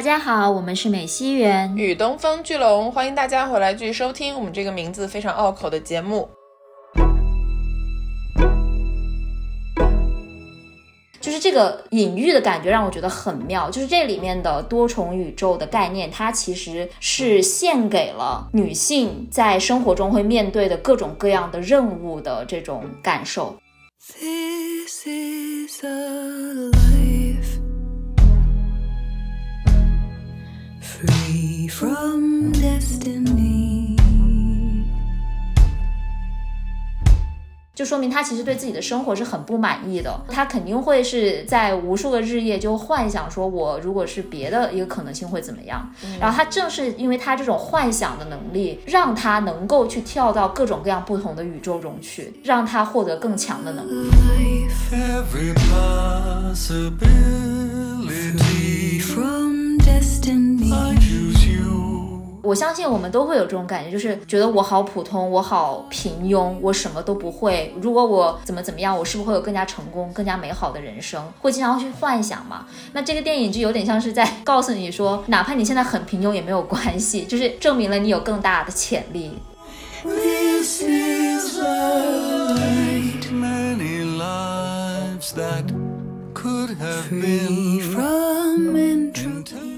大家好，我们是美西园与东风巨龙，欢迎大家回来继续收听我们这个名字非常拗口的节目。就是这个隐喻的感觉让我觉得很妙，就是这里面的多重宇宙的概念，它其实是献给了女性在生活中会面对的各种各样的任务的这种感受。This is a free from destiny. 就说明他其实对自己的生活是很不满意的，他肯定会是在无数个日夜就幻想说，我如果是别的一个可能性会怎么样。然后他正是因为他这种幻想的能力，让他能够去跳到各种各样不同的宇宙中去，让他获得更强的能力。我相信我们都会有这种感觉，就是觉得我好普通，我好平庸，我什么都不会。如果我怎么怎么样，我是不是会有更加成功、更加美好的人生？会经常去幻想嘛？那这个电影就有点像是在告诉你说，哪怕你现在很平庸也没有关系，就是证明了你有更大的潜力。This is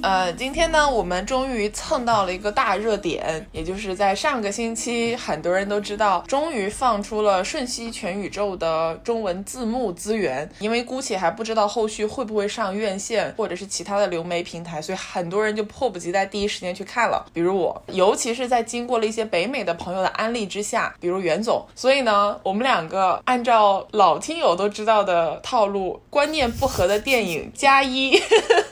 呃，今天呢，我们终于蹭到了一个大热点，也就是在上个星期，很多人都知道，终于放出了《瞬息全宇宙》的中文字幕资源。因为姑且还不知道后续会不会上院线或者是其他的流媒平台，所以很多人就迫不及待第一时间去看了。比如我，尤其是在经过了一些北美的朋友的安利之下，比如袁总，所以呢，我们两个按照老听友都知道的套路，观念。不合的电影加一。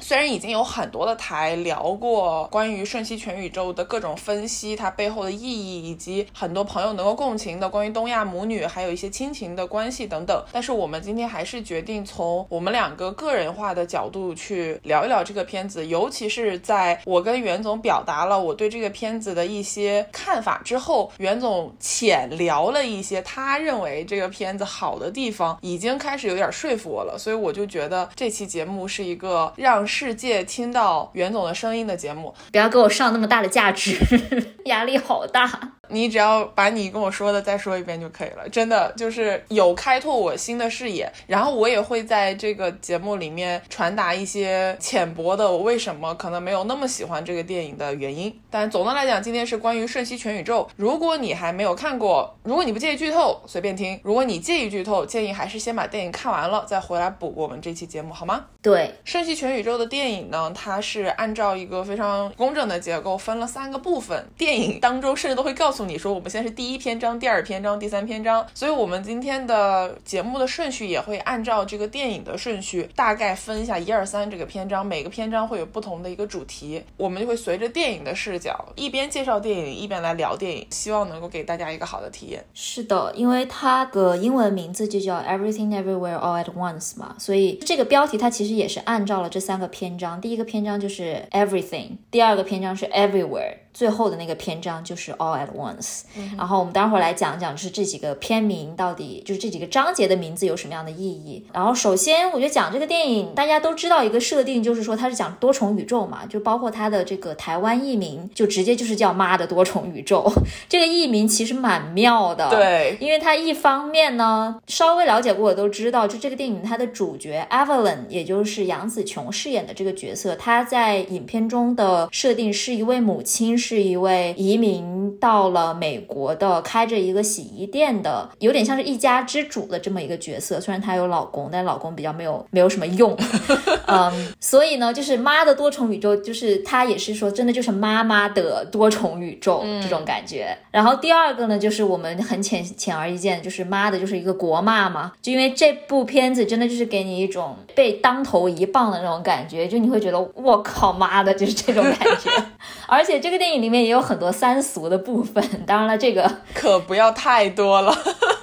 虽然已经有很多的台聊过关于《瞬息全宇宙》的各种分析，它背后的意义，以及很多朋友能够共情的关于东亚母女，还有一些亲情的关系等等，但是我们今天还是决定从我们两个个人化的角度去聊一聊这个片子，尤其是在我跟袁总表达了我对这个片子的一些看法之后，袁总浅聊了一些他认为这个片子好的地方，已经开始有点说服我了，所以我就觉得这期节目是一个让。世界听到袁总的声音的节目，不要给我上那么大的价值，压力好大。你只要把你跟我说的再说一遍就可以了，真的就是有开拓我新的视野。然后我也会在这个节目里面传达一些浅薄的我为什么可能没有那么喜欢这个电影的原因。但总的来讲，今天是关于《瞬息全宇宙》。如果你还没有看过，如果你不介意剧透，随便听；如果你介意剧透，建议还是先把电影看完了再回来补我们这期节目，好吗？对，《瞬息全宇宙》的电影呢，它是按照一个非常工整的结构分了三个部分。电影当中甚至都会告诉。你说我们现在是第一篇章、第二篇章、第三篇章，所以我们今天的节目的顺序也会按照这个电影的顺序，大概分一下一二三这个篇章，每个篇章会有不同的一个主题，我们就会随着电影的视角，一边介绍电影，一边来聊电影，希望能够给大家一个好的体验。是的，因为它的英文名字就叫 Everything Everywhere All at Once 嘛，所以这个标题它其实也是按照了这三个篇章，第一个篇章就是 Everything，第二个篇章是 Everywhere。最后的那个篇章就是 All at Once，然后我们待会儿来讲讲，就是这几个片名到底就是这几个章节的名字有什么样的意义。然后首先，我觉得讲这个电影，大家都知道一个设定，就是说它是讲多重宇宙嘛，就包括它的这个台湾译名，就直接就是叫妈的多重宇宙。这个译名其实蛮妙的，对，因为它一方面呢，稍微了解过的都知道，就这个电影它的主角 Evelyn，也就是杨紫琼饰演的这个角色，她在影片中的设定是一位母亲。是一位移民到了美国的，开着一个洗衣店的，有点像是一家之主的这么一个角色。虽然她有老公，但老公比较没有 没有什么用。嗯，所以呢，就是妈的多重宇宙，就是她也是说，真的就是妈妈的多重宇宙这种感觉。然后第二个呢，就是我们很浅显而易见，就是妈的，就是一个国骂嘛。就因为这部片子真的就是给你一种被当头一棒的那种感觉，就你会觉得我靠妈的，就是这种感觉。而且这个电影里面也有很多三俗的部分，当然了，这个可不要太多了。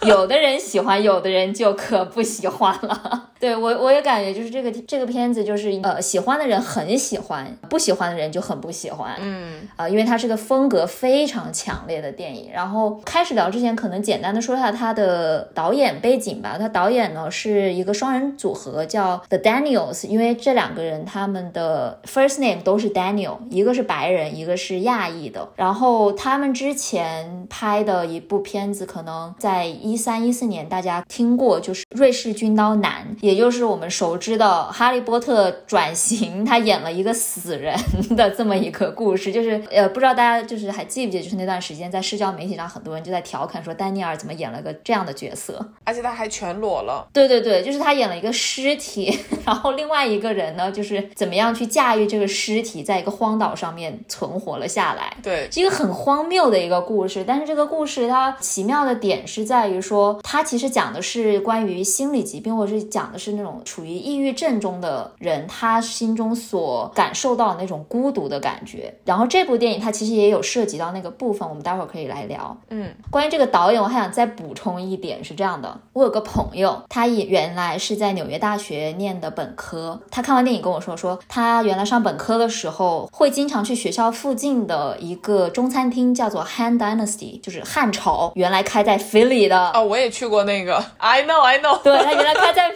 有的人喜欢，有的人就可不喜欢了。对我我也感觉就是这个这个片子就是呃喜欢的人很喜欢，不喜欢的人就很不喜欢。嗯啊，因为它是个风格非常强烈的电影。然后开始聊之前，可能简单的说一下它的导演背景吧。它导演呢是一个双人组合，叫 The Daniels。因为这两个人他们的 first name 都是 Daniel，一个是白人，一个是亚裔的。然后他们之前拍的一部片子，可能在一三一四年大家听过，就是《瑞士军刀男》，也就是我们熟知的《哈利波特》转型，他演了一个死人的这么一个故事。就是呃，不知道大家就是还记不记得，就是那段时间在社交媒体上，很多人就在调侃说丹尼尔怎么演了个这样的角色。而且他还全裸了。对对对，就是他演了一个尸体，然后另外一个人呢，就是怎么样去驾驭这个尸体，在一个荒岛上面存活了下来。对，是一个很荒谬的一个故事，但是这个故事它奇妙的点是在于说，它其实讲的是关于心理疾病，或者是讲的是那种处于抑郁症中的人，他心中所感受到的那种孤独的感觉。然后这部电影它其实也有涉及到那个部分，我们待会儿可以来聊。嗯，关于这个导演，我还想再补充一点是这样的，我有个朋友，他也原来是在纽约大学念的本科，他看完电影跟我说，说他原来上本科的时候会经常去学校附近的一个中餐厅，叫做 Han Dynasty，就是汉朝，原来开在 Philly 的。哦，我也去过那个，I know I know。对他原来开在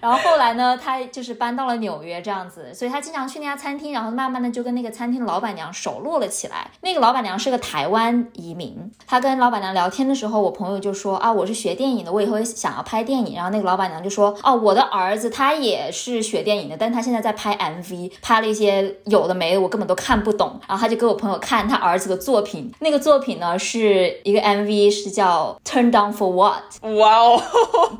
然后后来呢，他就是搬到了纽约这样子，所以他经常去那家餐厅，然后慢慢的就跟那个餐厅的老板娘熟络了起来。那个老板娘是个台湾移民，他跟老板娘聊天的时候，我朋友就说啊，我是学电影的，我以后也想要拍电影。然后那个老板娘就说，哦，我的儿子他也是学电影的，但他现在在拍 MV，拍了一些有的没的，我根本都看不懂。然后他就给我朋友看他儿子的作品，那个作品呢是一个 MV，是叫 Turn Down for What。哇哦，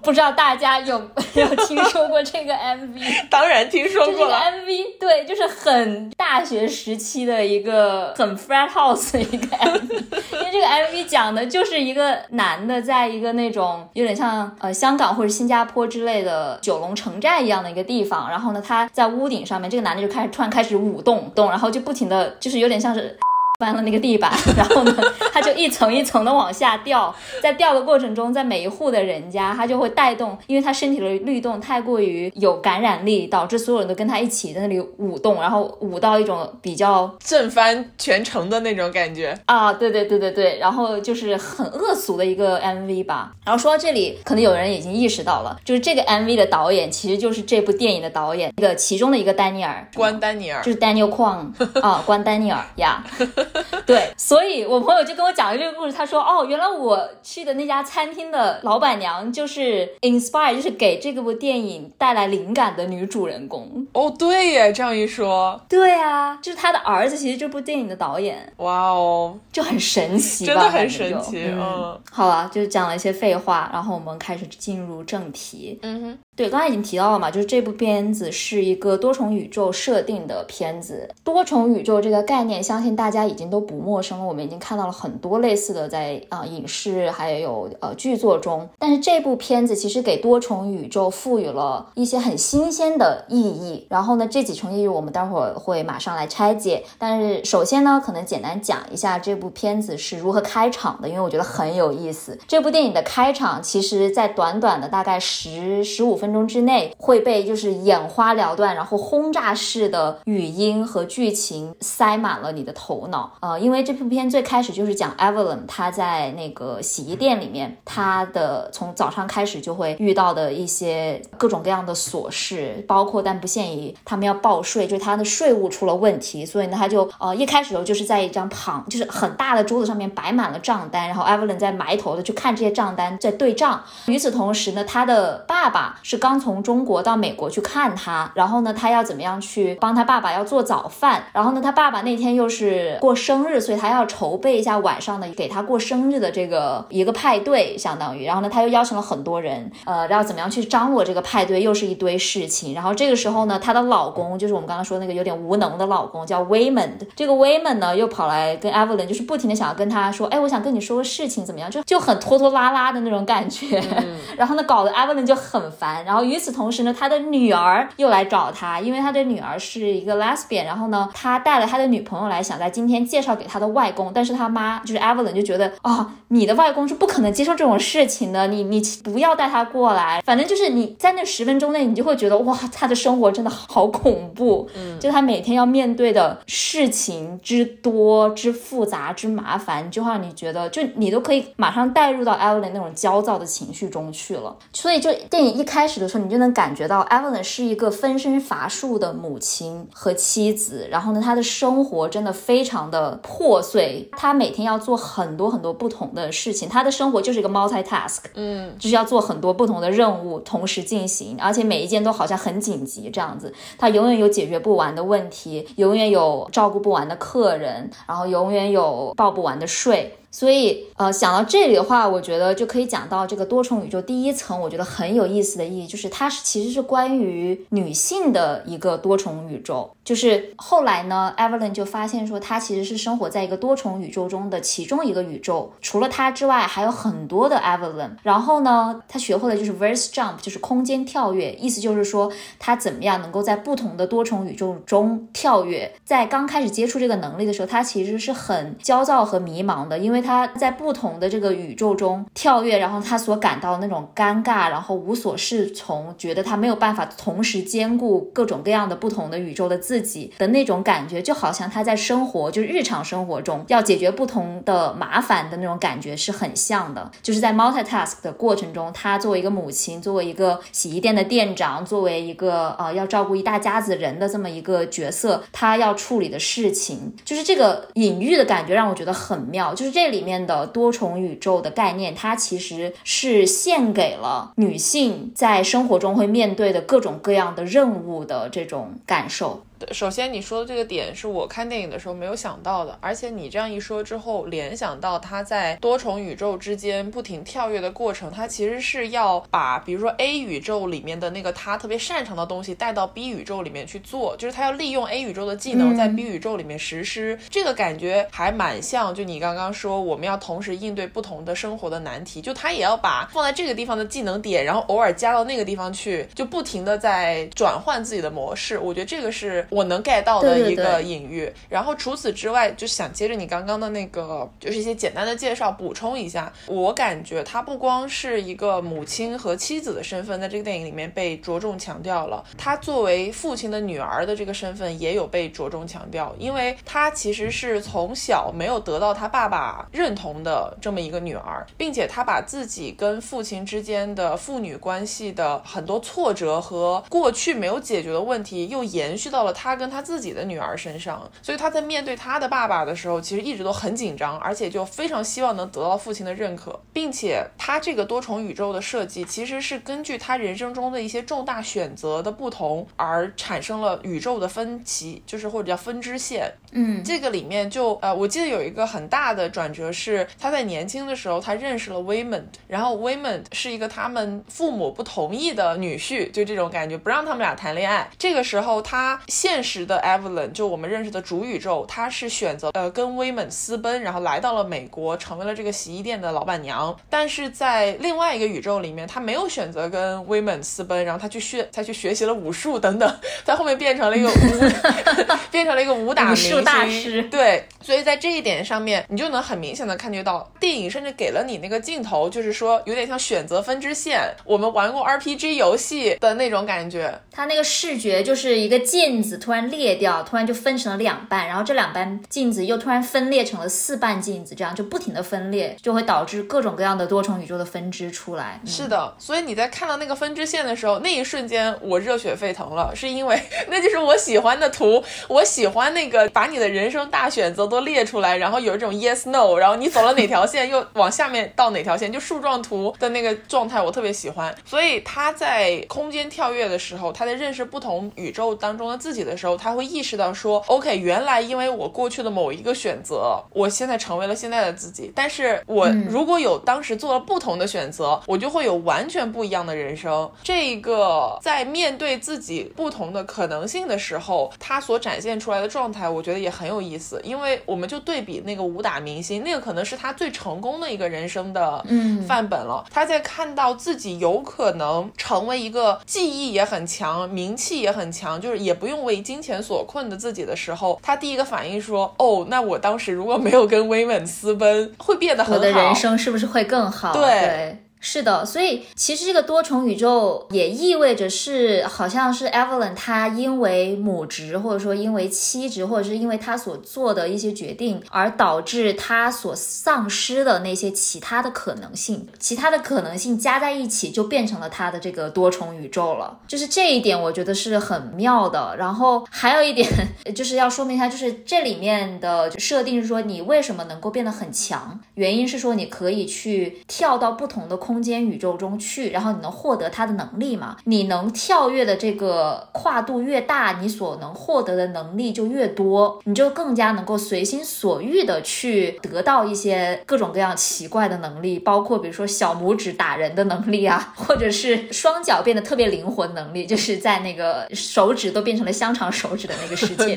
不知道大家有没有 听说过这个 MV？当然听说就这个过了。MV，对，就是很大学时期的一个很 frat house 的一个 MV，因为这个 MV 讲的就是一个男的在一个那种有点像呃香港或者新加坡之类的九龙城寨一样的一个地方，然后呢他在屋顶上面，这个男的就开始突然开始舞动动，然后就不停的就是有点像是。翻了那个地板，然后呢，他就一层一层的往下掉，在掉的过程中，在每一户的人家，他就会带动，因为他身体的律动太过于有感染力，导致所有人都跟他一起在那里舞动，然后舞到一种比较震翻全城的那种感觉。啊，对对对对对，然后就是很恶俗的一个 MV 吧。然后说到这里，可能有人已经意识到了，就是这个 MV 的导演其实就是这部电影的导演，那个其中的一个丹尼尔，关丹尼尔就是 Daniel Kwan 啊，关丹尼尔呀。对，所以我朋友就跟我讲了这个故事，他说哦，原来我去的那家餐厅的老板娘就是 inspire，就是给这个部电影带来灵感的女主人公。哦，对耶，这样一说，对啊，就是他的儿子，其实这部电影的导演哇哦，就很神奇吧，真的很神奇。嗯，嗯好了，就讲了一些废话，然后我们开始进入正题。嗯哼，对，刚才已经提到了嘛，就是这部片子是一个多重宇宙设定的片子。多重宇宙这个概念，相信大家已经都不陌生了。我们已经看到了很多类似的在啊、影视还有呃剧作中，但是这部片子其实给多重宇宙赋予了一些很新鲜的意义。然后呢，这几重意义我们待会儿会马上来拆解。但是首先呢，可能简单讲一下这部片子是如何开场的，因为我觉得很有意思。这部电影的开场，其实在短短的大概十十五分分钟之内，会被就是眼花缭乱，然后轰炸式的语音和剧情塞满了你的头脑。呃，因为这部片最开始就是讲 Evelyn 她在那个洗衣店里面，她的从早上开始就会遇到的一些各种各样的琐事，包括但不限于他们要报税，就是他的税务出了问题，所以呢，他就呃一开始的时候就是在一张旁就是很大的桌子上面摆满了账单，然后 Evelyn 在埋头的去看这些账单，在对账。与此同时呢，他的爸爸是刚从中国到美国去看他，然后呢，他要怎么样去帮他爸爸要做早饭，然后呢，他爸爸那天又是过生日，所以他要筹备一下晚上的给他过生日的这个一个派对，相当于，然后呢，他又邀请了很多人，呃，要怎么样去张罗这个派对，又是一堆事情。然后这个时候呢，她的老公就是我们刚刚说那个有点无能的老公，叫 Waymond。这个 Waymond 呢，又跑来跟 Evelyn，就是不停的想要跟他说，哎，我想跟你说个事情，怎么样？就就很拖拖拉拉的那种感觉。然后呢，搞得 Evelyn 就很烦。烦。然后与此同时呢，他的女儿又来找他，因为他的女儿是一个 lesbian，然后呢，他带了他的女朋友来，想在今天介绍给他的外公，但是他妈就是 Evelyn 就觉得啊，你的外公是不可能接受这种事情的，你你不要带他过来。反正就是你在那十分钟内，你就会觉得哇，他的生活真的好恐怖，嗯，就他每天要面对的事情之多之复杂之麻烦，就让你觉得就你都可以马上带入到 Evelyn 那种焦躁的情绪中去了。所以就电影一开始的时候，你就能感觉到 Evelyn 是一个分身乏术的母亲和妻子，然后呢，她的生活真的非常的破碎，她每天要做很多很多不同的事情，她的生活就是一个 multitask，嗯，就是要做很多不同的任务同时进行，而且每一件都好像很紧急这样子，她永远有解决不完的问题，永远有照顾不完的客人，然后永远有报不完的税。所以，呃，想到这里的话，我觉得就可以讲到这个多重宇宙第一层，我觉得很有意思的意义，就是它是其实是关于女性的一个多重宇宙。就是后来呢，Evelyn 就发现说，她其实是生活在一个多重宇宙中的其中一个宇宙，除了她之外，还有很多的 Evelyn。然后呢，她学会了就是 verse jump，就是空间跳跃，意思就是说她怎么样能够在不同的多重宇宙中跳跃。在刚开始接触这个能力的时候，她其实是很焦躁和迷茫的，因为他在不同的这个宇宙中跳跃，然后他所感到那种尴尬，然后无所适从，觉得他没有办法同时兼顾各种各样的不同的宇宙的自。自己的那种感觉，就好像他在生活，就是日常生活中要解决不同的麻烦的那种感觉是很像的。就是在 multitask 的过程中，他作为一个母亲，作为一个洗衣店的店长，作为一个呃要照顾一大家子人的这么一个角色，他要处理的事情，就是这个隐喻的感觉让我觉得很妙。就是这里面的多重宇宙的概念，它其实是献给了女性在生活中会面对的各种各样的任务的这种感受。首先，你说的这个点是我看电影的时候没有想到的，而且你这样一说之后，联想到他在多重宇宙之间不停跳跃的过程，他其实是要把，比如说 A 宇宙里面的那个他特别擅长的东西带到 B 宇宙里面去做，就是他要利用 A 宇宙的技能在 B 宇宙里面实施。这个感觉还蛮像，就你刚刚说我们要同时应对不同的生活的难题，就他也要把放在这个地方的技能点，然后偶尔加到那个地方去，就不停的在转换自己的模式。我觉得这个是。我能 get 到的一个隐喻，然后除此之外，就想接着你刚刚的那个，就是一些简单的介绍补充一下。我感觉他不光是一个母亲和妻子的身份，在这个电影里面被着重强调了，他作为父亲的女儿的这个身份也有被着重强调，因为他其实是从小没有得到他爸爸认同的这么一个女儿，并且他把自己跟父亲之间的父女关系的很多挫折和过去没有解决的问题，又延续到了他。跟他自己的女儿身上，所以他在面对他的爸爸的时候，其实一直都很紧张，而且就非常希望能得到父亲的认可，并且他这个多重宇宙的设计，其实是根据他人生中的一些重大选择的不同而产生了宇宙的分歧，就是或者叫分支线。嗯，这个里面就呃，我记得有一个很大的转折是他在年轻的时候，他认识了 Waymond，然后 Waymond 是一个他们父母不同意的女婿，就这种感觉，不让他们俩谈恋爱。这个时候他现现实的 Evelyn 就我们认识的主宇宙，她是选择呃跟 Waymond 私奔，然后来到了美国，成为了这个洗衣店的老板娘。但是在另外一个宇宙里面，她没有选择跟 Waymond 私奔，然后她去学，她去学习了武术等等，在后面变成了一个武 变成了一个武打明星大师。对，所以在这一点上面，你就能很明显的感觉到，电影甚至给了你那个镜头，就是说有点像选择分支线，我们玩过 RPG 游戏的那种感觉。它那个视觉就是一个镜子。突然裂掉，突然就分成了两半，然后这两半镜子又突然分裂成了四半镜子，这样就不停的分裂，就会导致各种各样的多重宇宙的分支出来。是的，所以你在看到那个分支线的时候，那一瞬间我热血沸腾了，是因为 那就是我喜欢的图，我喜欢那个把你的人生大选择都列出来，然后有一种 yes no，然后你走了哪条线，又往下面到哪条线，就树状图的那个状态，我特别喜欢。所以他在空间跳跃的时候，他在认识不同宇宙当中的自己。体的时候，他会意识到说，OK，原来因为我过去的某一个选择，我现在成为了现在的自己。但是我如果有当时做了不同的选择，我就会有完全不一样的人生。这个在面对自己不同的可能性的时候，他所展现出来的状态，我觉得也很有意思。因为我们就对比那个武打明星，那个可能是他最成功的一个人生的范本了。他在看到自己有可能成为一个记忆也很强、名气也很强，就是也不用为金钱所困的自己的时候，他第一个反应说：“哦，那我当时如果没有跟威猛私奔，会变得很好，我的人生是不是会更好？”对。是的，所以其实这个多重宇宙也意味着是，好像是 Evelyn 他因为母职，或者说因为妻职，或者是因为他所做的一些决定，而导致他所丧失的那些其他的可能性，其他的可能性加在一起，就变成了他的这个多重宇宙了。就是这一点，我觉得是很妙的。然后还有一点，就是要说明一下，就是这里面的设定是说，你为什么能够变得很强？原因是说你可以去跳到不同的空。空间宇宙中去，然后你能获得它的能力嘛？你能跳跃的这个跨度越大，你所能获得的能力就越多，你就更加能够随心所欲的去得到一些各种各样奇怪的能力，包括比如说小拇指打人的能力啊，或者是双脚变得特别灵活的能力，就是在那个手指都变成了香肠手指的那个世界里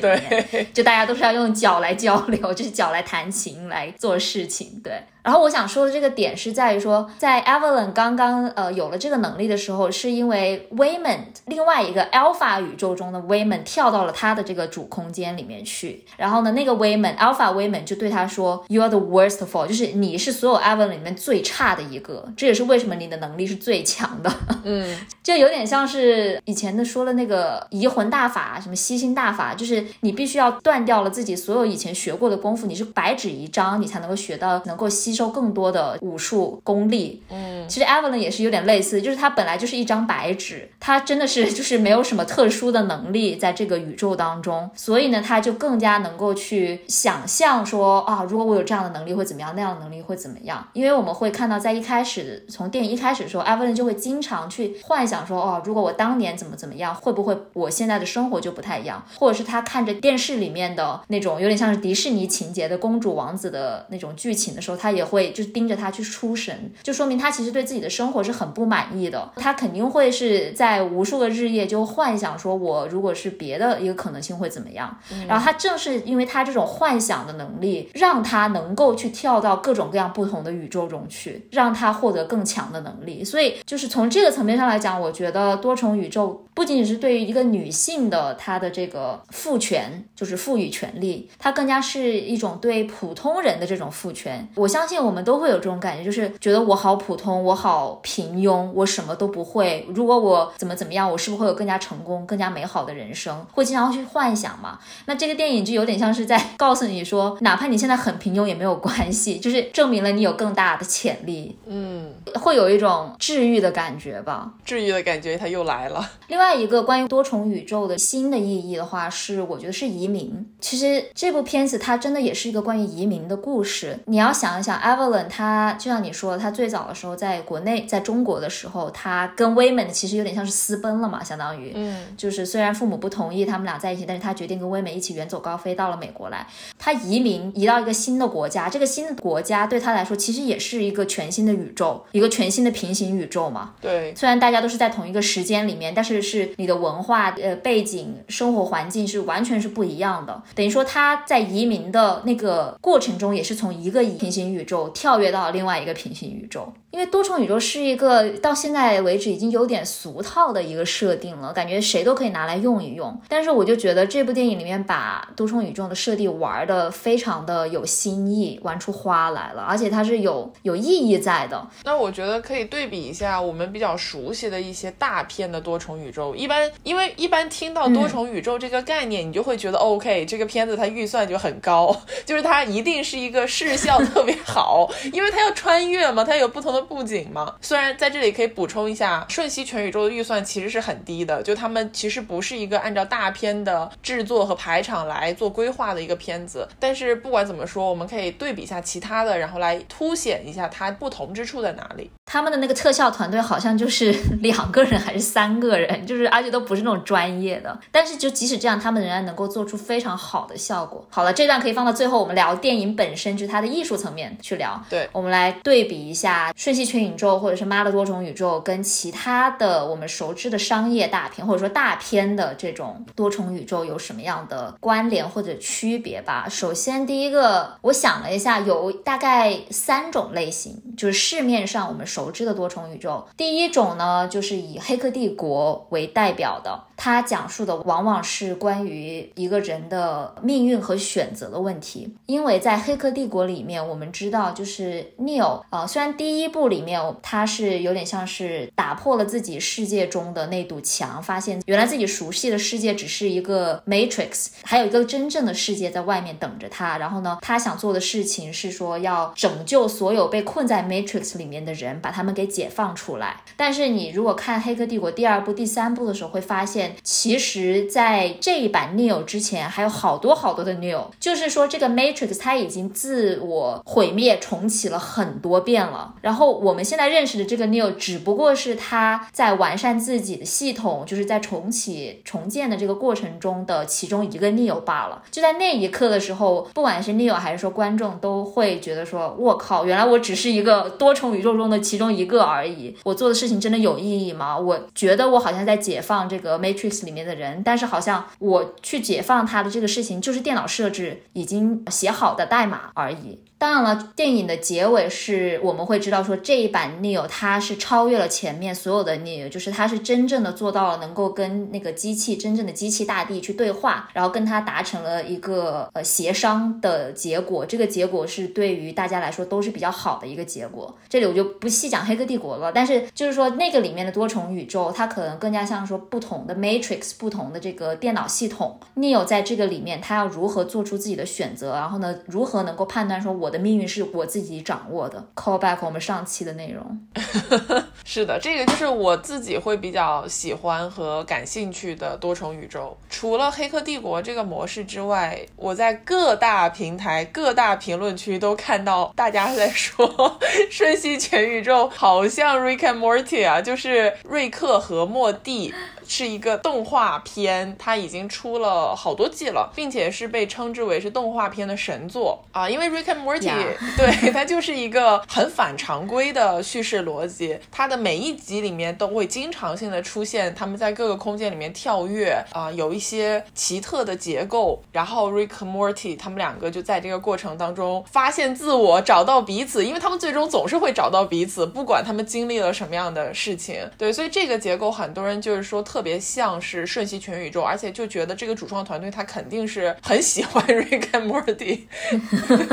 面，就大家都是要用脚来交流，就是脚来弹琴来做事情，对。然后我想说的这个点是在于说，在 Evelyn 刚刚呃有了这个能力的时候，是因为 Wayman 另外一个 Alpha 宇宙中的 Wayman 跳到了他的这个主空间里面去。然后呢，那个 Wayman Alpha Wayman 就对他说：“You are the worst all，就是你是所有 Evelyn 里面最差的一个。这也是为什么你的能力是最强的。嗯，就有点像是以前的说了那个移魂大法，什么吸星大法，就是你必须要断掉了自己所有以前学过的功夫，你是白纸一张，你才能够学到能够吸。吸收更多的武术功力，嗯，其实 Evelyn 也是有点类似，就是他本来就是一张白纸，他真的是就是没有什么特殊的能力在这个宇宙当中，所以呢，他就更加能够去想象说啊，如果我有这样的能力会怎么样，那样的能力会怎么样？因为我们会看到，在一开始从电影一开始的时候，Evelyn 就会经常去幻想说，哦，如果我当年怎么怎么样，会不会我现在的生活就不太一样？或者是他看着电视里面的那种有点像是迪士尼情节的公主王子的那种剧情的时候，他也。会就是盯着他去出神，就说明他其实对自己的生活是很不满意的。他肯定会是在无数个日夜就幻想说，我如果是别的一个可能性会怎么样。然后他正是因为他这种幻想的能力，让他能够去跳到各种各样不同的宇宙中去，让他获得更强的能力。所以就是从这个层面上来讲，我觉得多重宇宙不仅仅是对于一个女性的她的这个赋权，就是赋予权利，它更加是一种对普通人的这种赋权。我相信。我们都会有这种感觉，就是觉得我好普通，我好平庸，我什么都不会。如果我怎么怎么样，我是不是会有更加成功、更加美好的人生？会经常去幻想嘛？那这个电影就有点像是在告诉你说，哪怕你现在很平庸也没有关系，就是证明了你有更大的潜力。嗯，会有一种治愈的感觉吧？治愈的感觉，它又来了。另外一个关于多重宇宙的新的意义的话，是我觉得是移民。其实这部片子它真的也是一个关于移民的故事。你要想一想。Evelyn，他就像你说的，他最早的时候在国内，在中国的时候，他跟 Wayman 其实有点像是私奔了嘛，相当于，嗯，就是虽然父母不同意他们俩在一起，但是他决定跟 Wayman 一起远走高飞到了美国来。他移民移到一个新的国家，这个新的国家对他来说其实也是一个全新的宇宙，一个全新的平行宇宙嘛。对，虽然大家都是在同一个时间里面，但是是你的文化、呃背景、生活环境是完全是不一样的。等于说他在移民的那个过程中，也是从一个平行宇宙。跳跃到另外一个平行宇宙。因为多重宇宙是一个到现在为止已经有点俗套的一个设定了，感觉谁都可以拿来用一用。但是我就觉得这部电影里面把多重宇宙的设定玩的非常的有新意，玩出花来了，而且它是有有意义在的。那我觉得可以对比一下我们比较熟悉的一些大片的多重宇宙。一般因为一般听到多重宇宙这个概念，你就会觉得 OK，这个片子它预算就很高，就是它一定是一个视效特别好，因为它要穿越嘛，它有不同的。布景嘛？虽然在这里可以补充一下，《瞬息全宇宙》的预算其实是很低的，就他们其实不是一个按照大片的制作和排场来做规划的一个片子。但是不管怎么说，我们可以对比一下其他的，然后来凸显一下它不同之处在哪里。他们的那个特效团队好像就是 两个人还是三个人，就是而且都不是那种专业的。但是就即使这样，他们仍然能够做出非常好的效果。好了，这段可以放到最后，我们聊电影本身，就是它的艺术层面去聊。对，我们来对比一下《瞬息全宇宙》或者是《妈的多重宇宙》跟其他的我们熟知的商业大片或者说大片的这种多重宇宙有什么样的关联或者区别吧。首先，第一个，我想了一下，有大概三种类型，就是市面上我们熟知的多重宇宙。第一种呢，就是以《黑客帝国》为代表的。它讲述的往往是关于一个人的命运和选择的问题，因为在《黑客帝国》里面，我们知道就是 Neo 啊，虽然第一部里面他是有点像是打破了自己世界中的那堵墙，发现原来自己熟悉的世界只是一个 Matrix，还有一个真正的世界在外面等着他。然后呢，他想做的事情是说要拯救所有被困在 Matrix 里面的人，把把他们给解放出来。但是你如果看《黑客帝国》第二部、第三部的时候，会发现。其实，在这一版 Neo 之前，还有好多好多的 Neo，就是说这个 Matrix 它已经自我毁灭重启了很多遍了。然后我们现在认识的这个 Neo，只不过是他在完善自己的系统，就是在重启重建的这个过程中的其中一个 Neo 罢了。就在那一刻的时候，不管是 Neo 还是说观众，都会觉得说：“我靠，原来我只是一个多重宇宙中的其其中一个而已。我做的事情真的有意义吗？我觉得我好像在解放这个 Matrix。”里面的人，但是好像我去解放他的这个事情，就是电脑设置已经写好的代码而已。当然了，电影的结尾是我们会知道说这一版 Neo 它是超越了前面所有的 Neo，就是它是真正的做到了能够跟那个机器真正的机器大帝去对话，然后跟他达成了一个呃协商的结果。这个结果是对于大家来说都是比较好的一个结果。这里我就不细讲黑客帝国了，但是就是说那个里面的多重宇宙，它可能更加像说不同的 Matrix，不同的这个电脑系统。Neo 在这个里面，他要如何做出自己的选择，然后呢，如何能够判断说我。我的命运是我自己掌握的。Call back 我们上期的内容，是的，这个就是我自己会比较喜欢和感兴趣的多重宇宙。除了《黑客帝国》这个模式之外，我在各大平台、各大评论区都看到大家在说《瞬息全宇宙》好像 Rick and Morty 啊，就是瑞克和莫蒂。是一个动画片，它已经出了好多季了，并且是被称之为是动画片的神作啊！因为 Rick and Morty，对它就是一个很反常规的叙事逻辑，它的每一集里面都会经常性的出现他们在各个空间里面跳跃啊，有一些奇特的结构，然后 Rick and Morty 他们两个就在这个过程当中发现自我，找到彼此，因为他们最终总是会找到彼此，不管他们经历了什么样的事情。对，所以这个结构很多人就是说特。特别像是瞬息全宇宙，而且就觉得这个主创团队他肯定是很喜欢 Rick and Morty。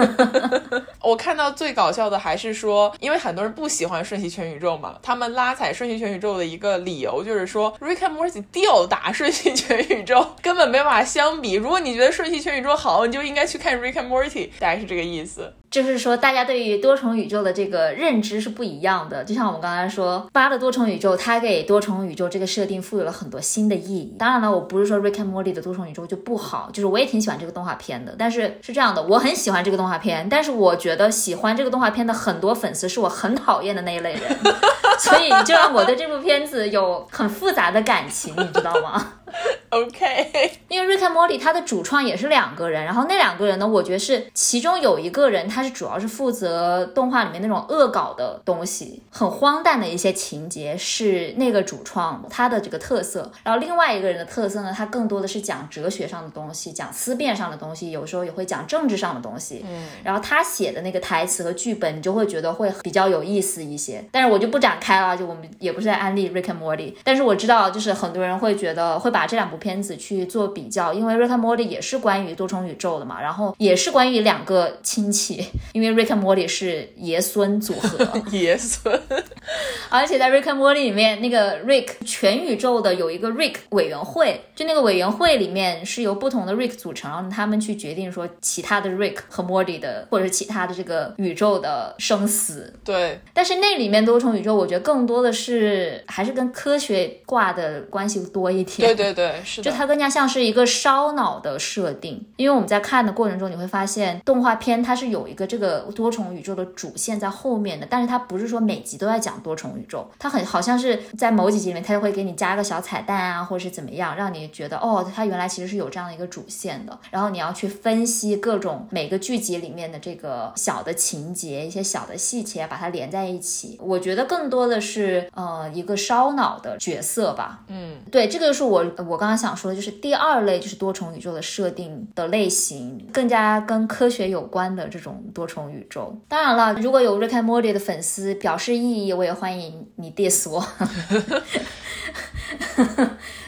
我看到最搞笑的还是说，因为很多人不喜欢瞬息全宇宙嘛，他们拉踩瞬息全宇宙的一个理由就是说 Rick and Morty 吊打瞬息全宇宙，根本没法相比。如果你觉得瞬息全宇宙好，你就应该去看 Rick and Morty，大概是这个意思。就是说，大家对于多重宇宙的这个认知是不一样的。就像我们刚才说，八的多重宇宙，它给多重宇宙这个设定赋予了很多新的意义。当然了，我不是说 Rick and Morty 的多重宇宙就不好，就是我也挺喜欢这个动画片的。但是是这样的，我很喜欢这个动画片，但是我觉得喜欢这个动画片的很多粉丝是我很讨厌的那一类人，所以就让我对这部片子有很复杂的感情，你知道吗 OK，因为 Rick and Morty 它的主创也是两个人，然后那两个人呢，我觉得是其中有一个人他是主要是负责动画里面那种恶搞的东西，很荒诞的一些情节是那个主创他的这个特色，然后另外一个人的特色呢，他更多的是讲哲学上的东西，讲思辨上的东西，有时候也会讲政治上的东西。嗯，然后他写的那个台词和剧本，你就会觉得会比较有意思一些。但是我就不展开了，就我们也不是在安利 Rick and Morty，但是我知道就是很多人会觉得会把。这两部片子去做比较，因为《Rick and Morty》也是关于多重宇宙的嘛，然后也是关于两个亲戚，因为《Rick and Morty》是爷孙组合，爷孙，而且在《Rick and Morty》里面，那个 Rick 全宇宙的有一个 Rick 委员会，就那个委员会里面是由不同的 Rick 组成，然后他们去决定说其他的 Rick 和 Morty 的，或者是其他的这个宇宙的生死。对，但是那里面多重宇宙，我觉得更多的是还是跟科学挂的关系多一点。对对。对对，是的就它更加像是一个烧脑的设定，因为我们在看的过程中，你会发现动画片它是有一个这个多重宇宙的主线在后面的，但是它不是说每集都在讲多重宇宙，它很好像是在某几集里面，它就会给你加个小彩蛋啊，或者是怎么样，让你觉得哦，它原来其实是有这样的一个主线的，然后你要去分析各种每个剧集里面的这个小的情节、一些小的细节，把它连在一起。我觉得更多的是呃一个烧脑的角色吧。嗯，对，这个是我我刚刚想说的，就是第二类就是多重宇宙的设定的类型，更加跟科学有关的这种多重宇宙。当然了，如果有 Rick and Morty 的粉丝表示异议，我也欢迎你 diss 我。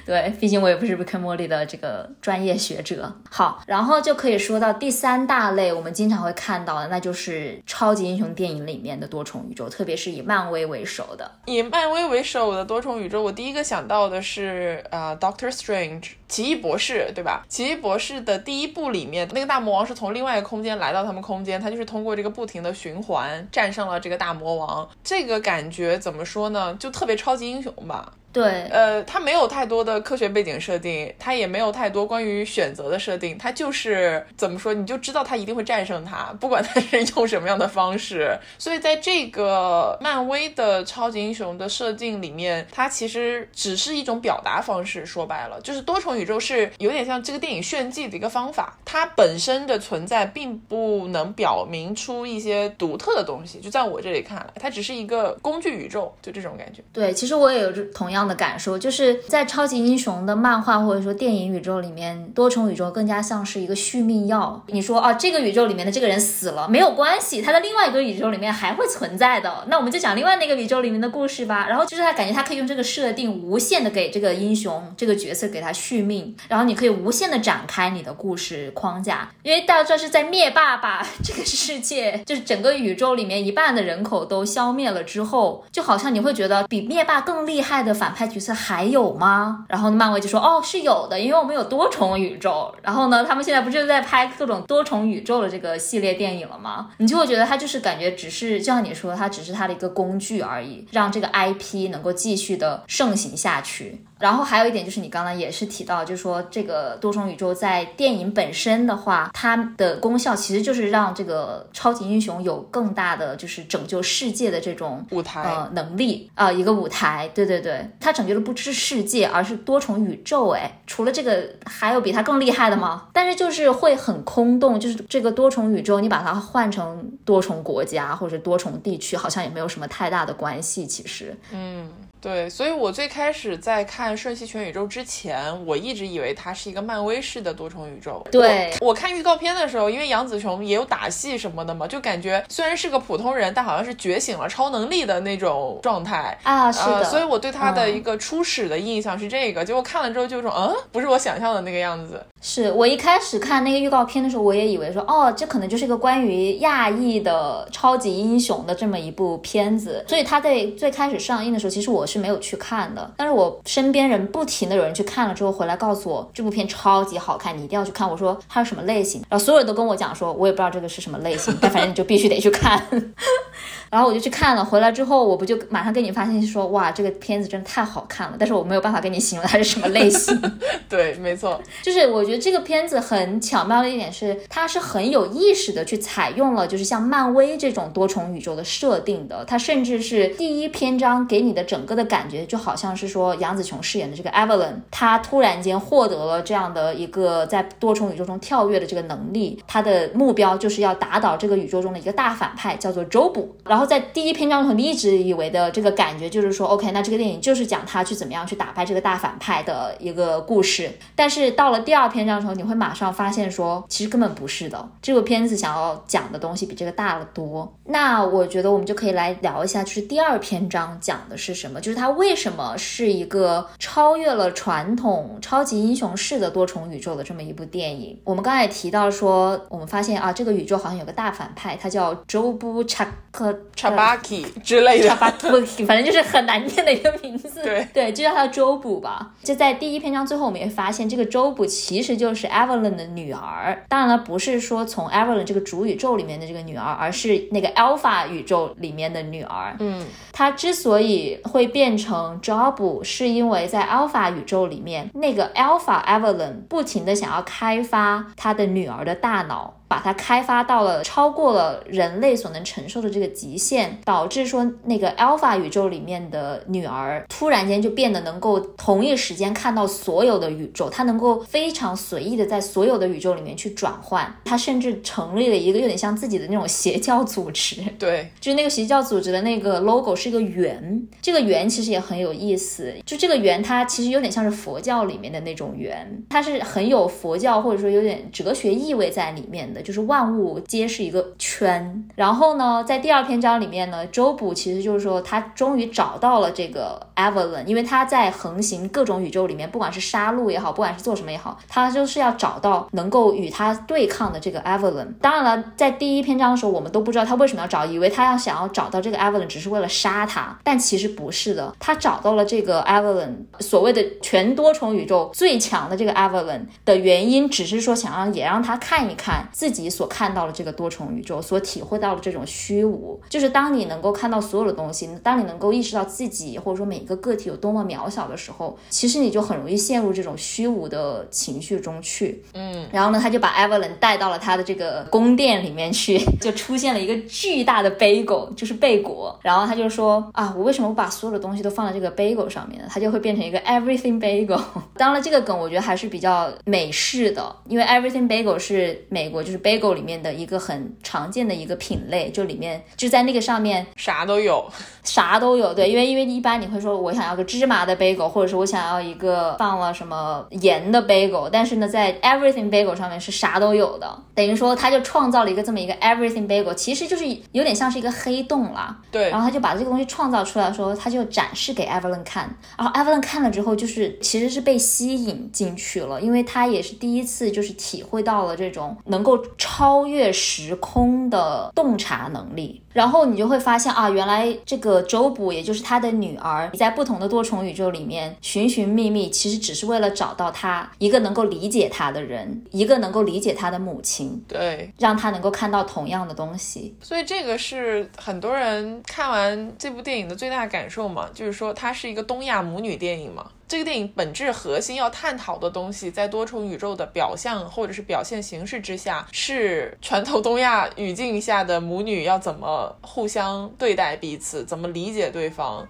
对，毕竟我也不是 Rick and Morty 的这个专业学者。好，然后就可以说到第三大类，我们经常会看到的，那就是超级英雄电影里面的多重宇宙，特别是以漫威为首的。以漫威为首的多重宇宙，我第一个想到的是、呃 Doctor Strange。奇异博士，对吧？奇异博士的第一部里面，那个大魔王是从另外一个空间来到他们空间，他就是通过这个不停的循环战胜了这个大魔王。这个感觉怎么说呢？就特别超级英雄吧。对，呃，它没有太多的科学背景设定，它也没有太多关于选择的设定，它就是怎么说，你就知道它一定会战胜它，不管它是用什么样的方式。所以在这个漫威的超级英雄的设定里面，它其实只是一种表达方式。说白了，就是多重宇宙是有点像这个电影炫技的一个方法，它本身的存在并不能表明出一些独特的东西。就在我这里看来，它只是一个工具宇宙，就这种感觉。对，其实我也有这同样的感受，就是在超级英雄的漫画或者说电影宇宙里面，多重宇宙更加像是一个续命药。你说啊，这个宇宙里面的这个人死了没有关系，他在另外一个宇宙里面还会存在的，那我们就讲另外那个宇宙里面的故事吧。然后就是他感觉他可以用这个设定无限的给这个英雄这个角色给他续命，然后你可以无限的展开你的故事框架。因为大家知道是在灭霸把 这个世界，就是整个宇宙里面一半的人口都消灭了之后，就好像你会觉得比灭霸更厉害的反派角色还有吗？然后漫威就说哦是有的，因为我们有多重宇宙。然后呢，他们现在不就在拍各种多重宇宙的这个系列电影了吗？你就会觉得它就是感觉只是就像你说，它只是它的一个工具而已，让这个 IP 能够继续的盛行下去。然后还有一点就是你刚刚也是提到，就是说这个多重宇宙在电影本身的话，它的功效其实就是让这个超级英雄有更大的就是拯救世界的这种舞台呃能力啊、一个舞台。对对对，它拯救的不是世界，而是多重宇宙。哎，除了这个，还有比它更厉害的吗？但是就是会很空洞，就是这个多重宇宙，你把它换成多重国家或者多重地区，好像也没有什么太大的关系。其实，嗯对，所以我最开始在看《瞬息全宇宙》之前，我一直以为它是一个漫威式的多重宇宙。对我，我看预告片的时候，因为杨紫琼也有打戏什么的嘛，就感觉虽然是个普通人，但好像是觉醒了超能力的那种状态。啊，是的，呃，所以我对他的嗯一个初始的印象是这个，结果看了之后就有种，嗯，不是我想象的那个样子。是我一开始看那个预告片的时候，我也以为说，哦，这可能就是一个关于亚裔的超级英雄的这么一部片子。所以它在最开始上映的时候，其实我是没有去看的。但是我身边人不停的有人去看了之后回来告诉我，这部片超级好看，你一定要去看。我说它是什么类型？然后所有人都跟我讲说，我也不知道这个是什么类型，但反正你就必须得去看。然后我就去看了，回来之后我不就马上跟你发信息说，哇，这个片子真的太好看了，但是我没有办法跟你形容它是什么类型。对，没错，就是我觉得这个片子很巧妙的一点是，它是很有意识的去采用了就是像漫威这种多重宇宙的设定的。它甚至是第一篇章给你的整个的感觉，就好像是说杨紫琼饰演的这个 Evelyn，她突然间获得了这样的一个在多重宇宙中跳跃的这个能力，她的目标就是要打倒这个宇宙中的一个大反派，叫做周补。然后在第一篇章中，你一直以为的这个感觉就是说，OK，那这个电影就是讲他去怎么样去打败这个大反派的一个故事。但是到了第二篇章的时候，你会马上发现说，其实根本不是的。这个片子想要讲的东西比这个大得多。那我觉得我们就可以来聊一下，就是第二篇章讲的是什么，就是它为什么是一个超越了传统超级英雄式的多重宇宙的这么一部电影。我们刚才也提到说，我们发现啊，这个宇宙好像有个大反派，他叫周布查克 Chabaki 之类的。查巴图，反正就是很难念的一个名字。对对，就叫他周补吧。就在第一篇章最后，我们也发现这个周补其实就是 Evelyn 的女儿。当然了，不是说从 Evelyn 这个主宇宙里面的这个女儿，而是那个 Alpha 宇宙里面的女儿。嗯，她之所以会变成 Job，是因为在 Alpha 宇宙里面，那个 Alpha Evelyn 不停的想要开发他的女儿的大脑。把它开发到了超过了人类所能承受的这个极限，导致说那个 Alpha 宇宙里面的女儿突然间就变得能够同一时间看到所有的宇宙，她能够非常随意的在所有的宇宙里面去转换。她甚至成立了一个有点像自己的那种邪教组织。对，就是那个邪教组织的那个 logo 是一个圆，这个圆其实也很有意思。就这个圆，它其实有点像是佛教里面的那种圆，它是很有佛教或者说有点哲学意味在里面的，就是万物皆是一个圈。然后呢，在第二篇章里面呢，周卜其实就是说他终于找到了这个 Evelyn，因为他在横行各种宇宙里面，不管是杀戮也好，不管是做什么也好，他就是要找到能够与他对抗的这个 Evelyn。当然了，在第一篇章的时候，我们都不知道他为什么要找，以为他要想要找到这个 Evelyn 只是为了杀他，但其实不是的，他找到了这个 Evelyn，所谓的全多重宇宙最强的这个 Evelyn 的原因，只是说想让也让他看一看自己所看到的这个多重宇宙，所体会到的这种虚无。就是当你能够看到所有的东西，当你能够意识到自己或者说每一个个体有多么渺小的时候，其实你就很容易陷入这种虚无的情绪中去。嗯，然后呢，他就把 Evelyn 带到了他的这个宫殿里面去，就出现了一个巨大的 bagel，就是贝果。然后他就说啊，我为什么不把所有的东西都放在这个 bagel 上面呢？它就会变成一个 everything bagel。当然，这个梗我觉得还是比较美式的，因为 everything bagel 是美国就是 bagel 里面的一个很常见的一个品类，就里面就在那个上面啥都有。啥都有，对，因为因为一般你会说我想要个芝麻的 bagel，或者是我想要一个放了什么盐的 bagel，但是呢，在 everything bagel 上面是啥都有的，等于说他就创造了一个这么一个 everything bagel，其实就是有点像是一个黑洞啦。对，然后他就把这个东西创造出来，说他就展示给 Evelyn 看，然后 Evelyn 看了之后，就是其实是被吸引进去了，因为他也是第一次就是体会到了这种能够超越时空的洞察能力。然后你就会发现啊，原来这个周卜，也就是他的女儿，在不同的多重宇宙里面寻寻觅觅，其实只是为了找到他一个能够理解他的人，一个能够理解他的母亲，对，让他能够看到同样的东西。所以这个是很多人看完这部电影的最大感受嘛，就是说它是一个东亚母女电影嘛。这个电影本质核心要探讨的东西，在多重宇宙的表象或者是表现形式之下，是传统东亚语境下的母女要怎么互相对待彼此，怎么理解对方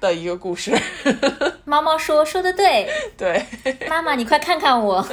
的一个故事。猫猫说说的对，对，妈妈你快看看我。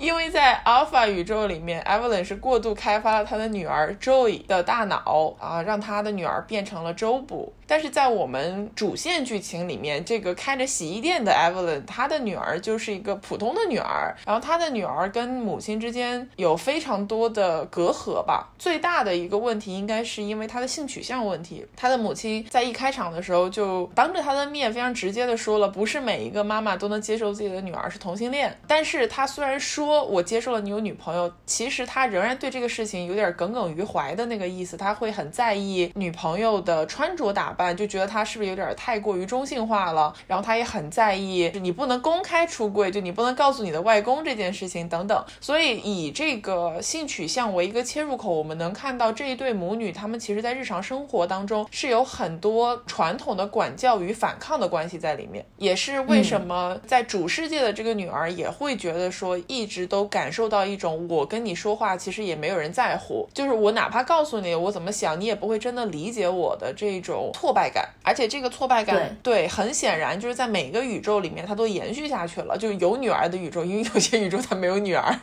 因为在 Alpha 宇宙里面，Evelyn 是过度开发了他的女儿 Joy 的大脑啊，让他的女儿变成了周卜。但是在我们主线剧情里面，这个开着洗衣店的 Evelyn，她的女儿就是一个普通的女儿，然后她的女儿跟母亲之间有非常多的隔阂吧。最大的一个问题应该是因为她的性取向问题。她的母亲在一开场的时候就当着她的面非常直接的说了，不是每一个妈妈都能接受自己的女儿是同性恋。但是她虽然说我接受了你有女朋友，其实他仍然对这个事情有点耿耿于怀的那个意思，他会很在意女朋友的穿着打扮。就觉得他是不是有点太过于中性化了？然后他也很在意，你不能公开出柜，就你不能告诉你的外公这件事情等等。所以以这个性取向为一个切入口，我们能看到这一对母女，他们其实在日常生活当中是有很多传统的管教与反抗的关系在里面。也是为什么在主世界的这个女儿也会觉得说，一直都感受到一种我跟你说话其实也没有人在乎，就是我哪怕告诉你我怎么想，你也不会真的理解我的这种挫败感。而且这个挫败感，对，很显然就是在每个宇宙里面它都延续下去了。就是有女儿的宇宙，因为有些宇宙它没有女儿。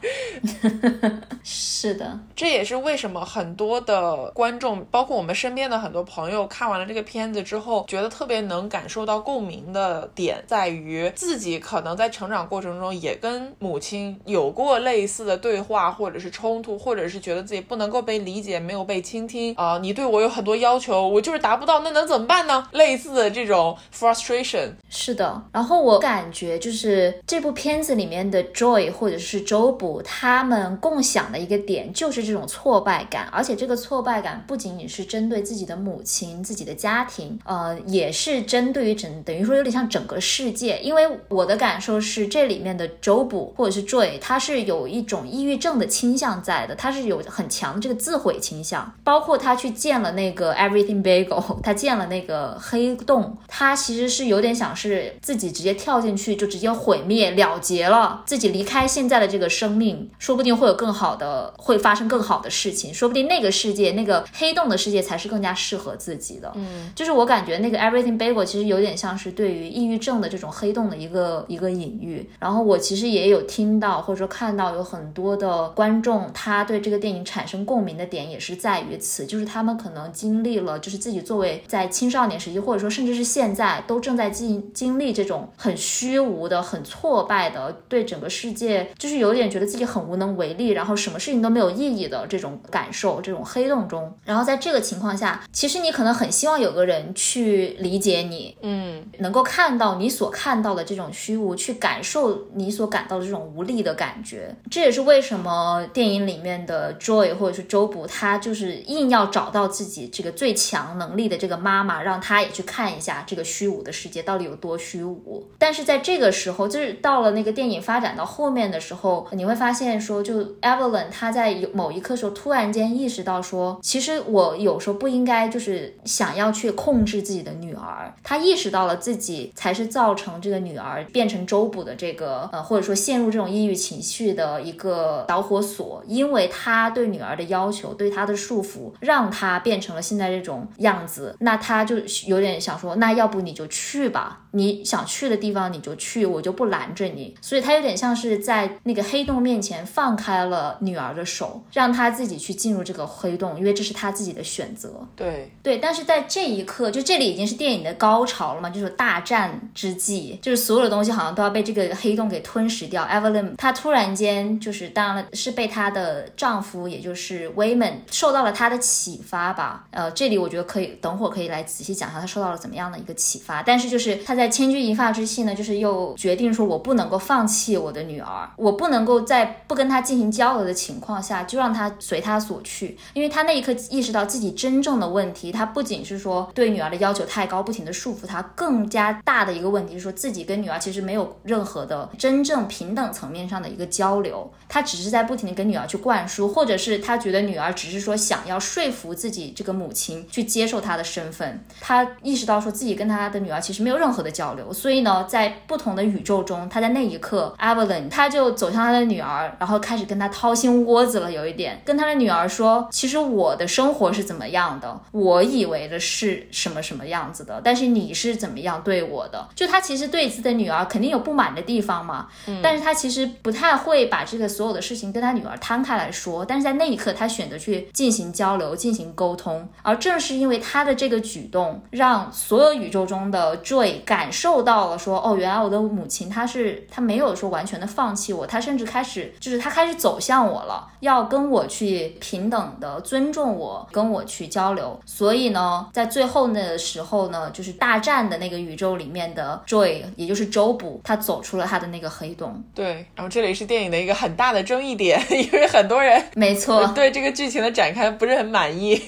是的，这也是为什么很多的观众，包括我们身边的很多朋友，看完了这个片子之后，觉得特别能感受到共鸣的点，在于自己可能在成长过程中也跟母亲有有过类似的对话，或者是冲突，或者是觉得自己不能够被理解，没有被倾听啊，你对我有很多要求，我就是达不到，那能怎么办呢？类似的这种 frustration。是的，然后我感觉就是这部片子里面的 Joy 或者是周补他们共享的一个点，就是这种挫败感，而且这个挫败感不仅仅是针对自己的母亲、自己的家庭，呃，也是针对于整，等于说有点像整个世界。因为我的感受是，这里面的周补或者是 Joy，他他是有一种抑郁症的倾向在的，他是有很强的这个自毁倾向。包括他去见了那个 Everything Bagel，他见了那个黑洞，他其实是有点想是自己直接跳进去就直接毁灭了结了，自己离开现在的这个生命，说不定会有更好的，会发生更好的事情，说不定那个世界那个黑洞的世界才是更加适合自己的。嗯，就是我感觉那个 Everything Bagel 其实有点像是对于抑郁症的这种黑洞的一个一个隐喻。然后我其实也有听到或者说看到有很多的观众，他对这个电影产生共鸣的点也是在于此，就是他们可能经历了，就是自己作为在青少年时期，或者说甚至是现在都正在经经历这种很虚无的、很挫败的，对整个世界就是有点觉得自己很无能为力，然后什么事情都没有意义的这种感受，这种黑洞中。然后在这个情况下，其实你可能很希望有个人去理解你，嗯，能够看到你所看到的这种虚无，去感受你所感到的这种无力的感感觉。这也是为什么电影里面的 Joy 或者是周卜，他就是硬要找到自己这个最强能力的这个妈妈，让他也去看一下这个虚无的世界到底有多虚无。但是在这个时候，就是到了那个电影发展到后面的时候，你会发现说，就 Evelyn 他在有某一刻时候突然间意识到说，其实我有时候不应该就是想要去控制自己的女儿。他意识到了自己才是造成这个女儿变成周卜的这个呃，或者说陷入这种抑郁情绪的一个导火索，因为他对女儿的要求，对她的束缚，让她变成了现在这种样子。那他就有点想说，那要不你就去吧，你想去的地方你就去，我就不拦着你。所以他有点像是在那个黑洞面前放开了女儿的手，让她自己去进入这个黑洞，因为这是她自己的选择。对对，但是在这一刻，就这里已经是电影的高潮了嘛，就是大战之际，就是所有的东西好像都要被这个黑洞给吞噬掉。Evelyn 她突突然间就是，当然了，是被她的丈夫，也就是 Wayman 受到了她的启发吧。呃，这里我觉得可以，等会儿可以来仔细讲一下她受到了怎么样的一个启发。但是就是她在千钧一发之际呢，就是又决定说，我不能够放弃我的女儿，我不能够在不跟她进行交流的情况下，就让她随她所去，因为她那一刻意识到自己真正的问题，她不仅是说对女儿的要求太高，不停的束缚她，更加大的一个问题是说自己跟女儿其实没有任何的真正平等层面上的个交流，他只是在不停的跟女儿去灌输，或者是他觉得女儿只是说想要说服自己这个母亲去接受她的身份，他意识到说自己跟他的女儿其实没有任何的交流，所以呢，在不同的宇宙中，他在那一刻，Evelyn 他就走向他的女儿，然后开始跟他掏心窝子了，有一点跟他的女儿说，其实我的生活是怎么样的，我以为的是什么什么样子的，但是你是怎么样对我的？就他其实对自己的女儿肯定有不满的地方嘛，但是他其实不太他会把这个所有的事情跟他女儿摊开来说，但是在那一刻，他选择去进行交流、进行沟通，而正是因为他的这个举动，让所有宇宙中的 Joy 感受到了说，哦，原来我的母亲她是她没有说完全的放弃我，她甚至开始就是她开始走向我了，要跟我去平等的尊重我，跟我去交流。所以呢，在最后那个时候呢，就是大战的那个宇宙里面的 Joy，也就是周卜，他走出了他的那个黑洞。对，然后这里是电影的一个很大的争议点，因为很多人没错，对这个剧情的展开不是很满意。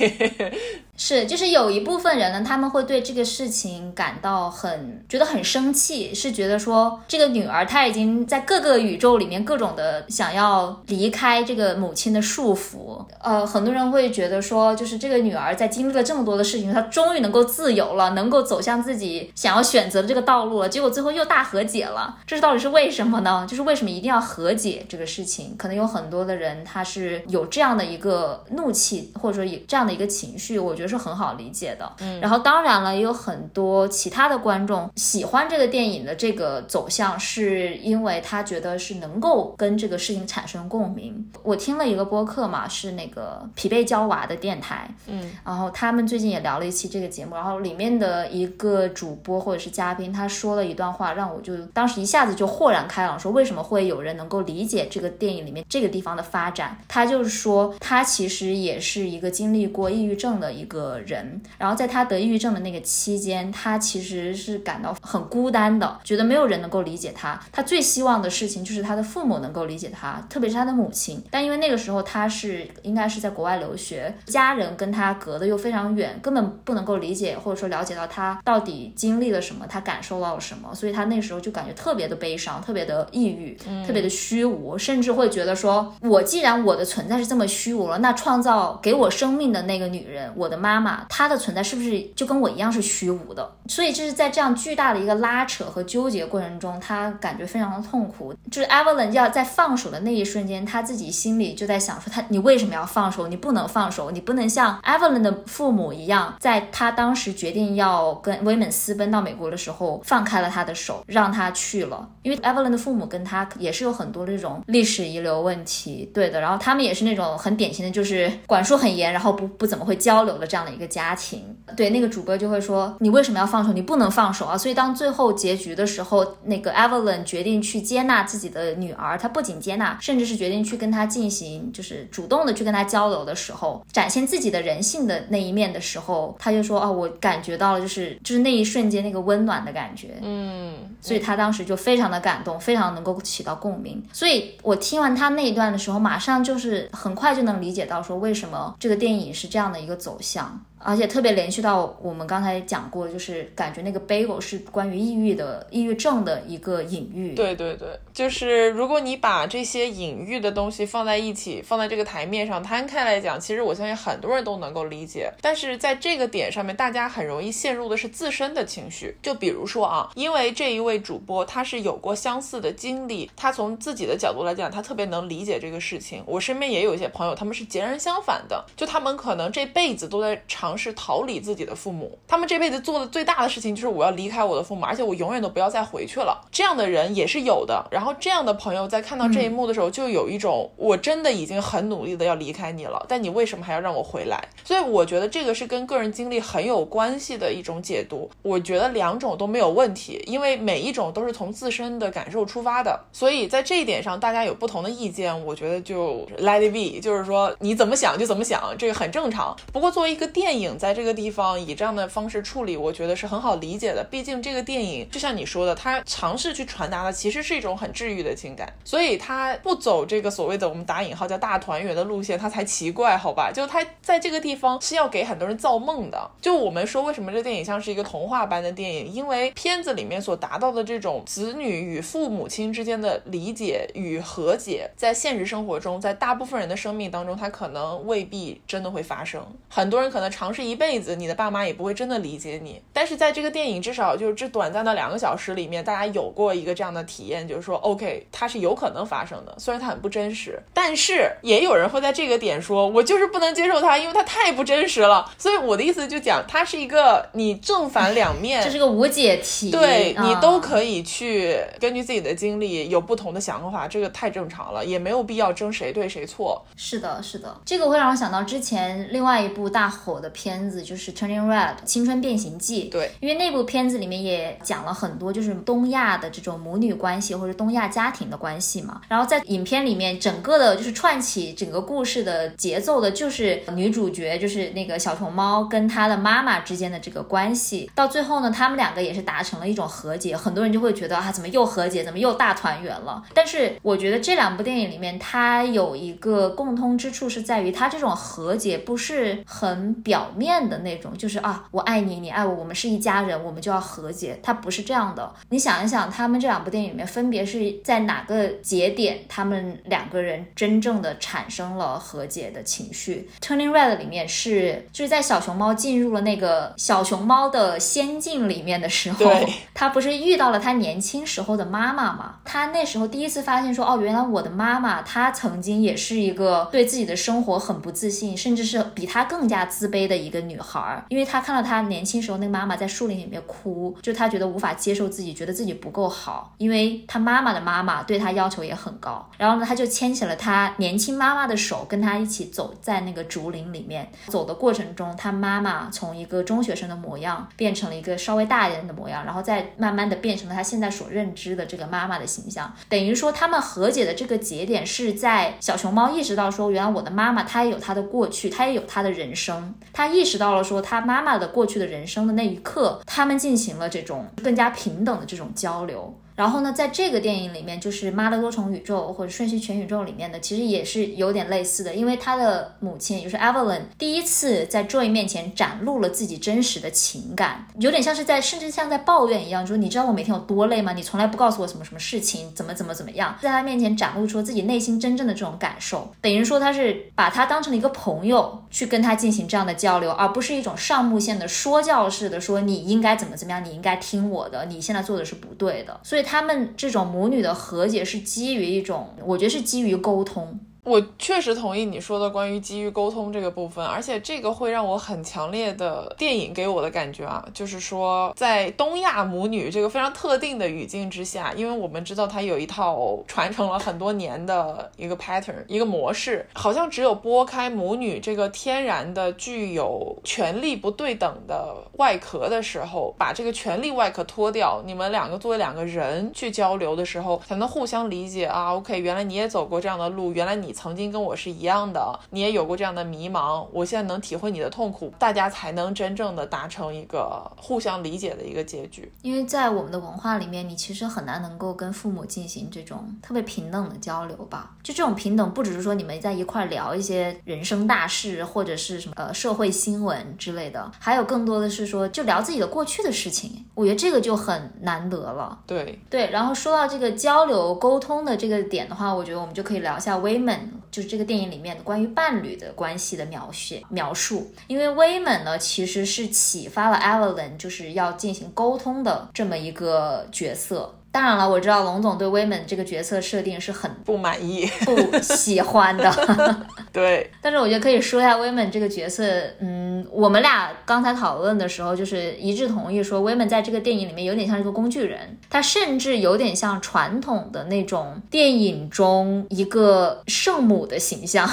是，就是有一部分人呢，他们会对这个事情感到很觉得很生气，是觉得说这个女儿她已经在各个宇宙里面各种的想要离开这个母亲的束缚。呃，很多人会觉得说，就是这个女儿在经历了这么多的事情，她终于能够自由了，能够走向自己想要选择的这个道路了，结果最后又大和解了，这是到底是为什么呢？就是为什么一定要和解这个事情？可能有很多的人他是有这样的一个怒气，或者说有这样的一个情绪，我觉得。是很好理解的，嗯，然后当然了，也有很多其他的观众喜欢这个电影的这个走向，是因为他觉得是能够跟这个事情产生共鸣。我听了一个播客嘛，是那个疲惫娇娃的电台，嗯，然后他们最近也聊了一期这个节目，然后里面的一个主播或者是嘉宾，他说了一段话，让我就当时一下子就豁然开朗，说为什么会有人能够理解这个电影里面这个地方的发展？他就是说，他其实也是一个经历过抑郁症的一个。个人。然后在他得抑郁症的那个期间，他其实是感到很孤单的，觉得没有人能够理解他。他最希望的事情就是他的父母能够理解他，特别是他的母亲。但因为那个时候他是应该是在国外留学，家人跟他隔得又非常远，根本不能够理解或者说了解到他到底经历了什么，他感受到了什么。所以他那时候就感觉特别的悲伤，特别的抑郁，特别的虚无，甚至会觉得说，我既然我的存在是这么虚无了，那创造给我生命的那个女人，我的妈妈妈，她的存在是不是就跟我一样是虚无的？所以就是在这样巨大的一个拉扯和纠结过程中，他感觉非常的痛苦。就是 Evelyn 要在放手的那一瞬间，他自己心里就在想说，他你为什么要放手？你不能放手，你不能像 Evelyn 的父母一样，在他当时决定要跟威猛私奔到美国的时候，放开了他的手，让他去了。因为 Evelyn 的父母跟他也是有很多这种历史遗留问题，对的。然后他们也是那种很典型的，就是管束很严，然后不不怎么会交流的这样的一个家庭。对，那个主播就会说，你为什么要放手？你不能放手啊！所以当最后结局的时候，那个 Evelyn 决定去接纳自己的女儿，她不仅接纳，甚至是决定去跟她进行，就是主动的去跟她交流的时候，展现自己的人性的那一面的时候，他就说，哦，我感觉到了，就是就是那一瞬间那个温暖的感觉，嗯，所以他当时就非常的感动，非常能够起到共鸣。所以我听完他那一段的时候，马上就是很快就能理解到说为什么这个电影是这样的一个走向。象，而且特别联系到我们刚才讲过，就是感觉那个 bagel 是关于抑郁的、抑郁症的一个隐喻。对对对，就是如果你把这些隐喻的东西放在一起，放在这个台面上摊开来讲，其实我相信很多人都能够理解。但是在这个点上面，大家很容易陷入的是自身的情绪。就比如说啊，因为这一位主播他是有过相似的经历，他从自己的角度来讲，他特别能理解这个事情。我身边也有一些朋友，他们是截然相反的，就他们可能这辈子都在尝试逃离自己的父母，他们这辈子做的最大的事情就是我要离开我的父母，而且我永远都不要再回去了。这样的人也是有的。然后这样的朋友在看到这一幕的时候，就有一种我真的已经很努力的要离开你了，但你为什么还要让我回来？所以我觉得这个是跟个人经历很有关系的一种解读。我觉得两种都没有问题，因为每一种都是从自身的感受出发的。所以在这一点上，大家有不同的意见，我觉得就 let it be，就是说你怎么想就怎么想，这个很正常。不过作为一个电影，影在这个地方以这样的方式处理，我觉得是很好理解的。毕竟这个电影就像你说的，它尝试去传达的其实是一种很治愈的情感，所以它不走这个所谓的我们打引号叫大团圆的路线，它才奇怪，好吧？就它在这个地方是要给很多人造梦的。就我们说为什么这电影像是一个童话般的电影，因为片子里面所达到的这种子女与父母亲之间的理解与和解，在现实生活中，在大部分人的生命当中，它可能未必真的会发生。很多人可能尝试一辈子，你的爸妈也不会真的理解你。但是在这个电影，至少就是这短暂的两个小时里面，大家有过一个这样的体验，就是说，OK，它是有可能发生的，虽然它很不真实，但是也有人会在这个点说，我就是不能接受它，因为它太不真实了。所以我的意思就讲，它是一个你正反两面，这是个无解题，对你嗯都可以去根据自己的经历有不同的想法，这个太正常了，也没有必要争谁对谁错。是的，是的，这个会让我想到之前另外一部大火的片子，就是《Turning Red》青春变形记。对，因为那部片子里面也讲了很多，就是东亚的这种母女关系或者东亚家庭的关系嘛。然后在影片里面，整个的就是串起整个故事的节奏的，就是女主角就是那个小熊猫跟她的妈妈之间的这个关系。到最后呢，他们两个也是达成了一种和解。很多人就会觉得啊，怎么又和解，怎么又大团圆了？但是我觉得这两部电影里面，它有一个共通之处是在于，它这种和解不是很表面的那种，就是啊，我爱你，你爱我，我们是一家人，我们就要和解。它不是这样的。你想一想，他们这两部电影里面分别是在哪个节点，他们两个人真正的产生了和解的情绪？Turning Red 里面是就是在小熊猫进入了那个小熊猫的仙境里面的时候对，他不是遇到了他年轻时候的妈妈嘛？他那时候第一次发现说，哦，原来我的妈妈她曾经也是一个对自己的生活很不自信，甚至是比她更加自卑的一个女孩儿。因为她看到她年轻时候那个妈妈在树林里面哭，就她觉得无法接受自己，觉得自己不够好，因为她妈妈的妈妈对她要求也很高。然后呢，她就牵起了她年轻妈妈的手，跟她一起走在那个竹林里面。走的过程中，她妈妈从一个中学生的模样变成了一个稍微大一点的模样，然后再慢慢的变成了她现在所认知的这个妈妈的形象。等于说，他们和解的这个节点是在小熊猫意识到说，原来我的妈妈她也有她的过去，她也有她的人生，他意识到了说他妈妈的过去的人生的那一刻，他们进行了这种更加平等的这种交流。然后呢，在这个电影里面，就是《妈的多重宇宙》或者《瞬息全宇宙》里面的，其实也是有点类似的，因为他的母亲，也就是 Evelyn，第一次在 Joy 面前展露了自己真实的情感，有点像是在，甚至像在抱怨一样，说你知道我每天有多累吗？你从来不告诉我什么什么事情，怎么怎么怎么样，在他面前展露出自己内心真正的这种感受，等于说他是把他当成了一个朋友去跟他进行这样的交流，而不是一种上目线的说教式的说你应该怎么怎么样，你应该听我的，你现在做的是不对的，所以他们这种母女的和解是基于一种，我觉得是基于沟通。我确实同意你说的关于基于沟通这个部分，而且这个会让我很强烈的电影给我的感觉啊，就是说在东亚母女这个非常特定的语境之下，因为我们知道它有一套传承了很多年的一个 pattern 一个模式，好像只有拨开母女这个天然的具有权力不对等的外壳的时候，把这个权力外壳脱掉，你们两个作为两个人去交流的时候，才能互相理解啊。OK，原来你也走过这样的路，原来你。曾经跟我是一样的，你也有过这样的迷茫，我现在能体会你的痛苦，大家才能真正的达成一个互相理解的一个结局。因为在我们的文化里面，你其实很难能够跟父母进行这种特别平等的交流吧？就这种平等，不只是说你们在一块聊一些人生大事，或者是什么呃社会新闻之类的，还有更多的是说就聊自己的过去的事情。我觉得这个就很难得了。对对，然后说到这个交流沟通的这个点的话，我觉得我们就可以聊一下 women。就是这个电影里面的关于伴侣的关系的描写描述，因为威猛呢其实是启发了 Evelyn，就是要进行沟通的这么一个角色。当然了，我知道龙总对威猛这个角色设定是很不满意、不喜欢的。对，但是我觉得可以说一下威猛这个角色。嗯，我们俩刚才讨论的时候，就是一致同意说，威猛在这个电影里面有点像一个工具人，他甚至有点像传统的那种电影中一个圣母的形象。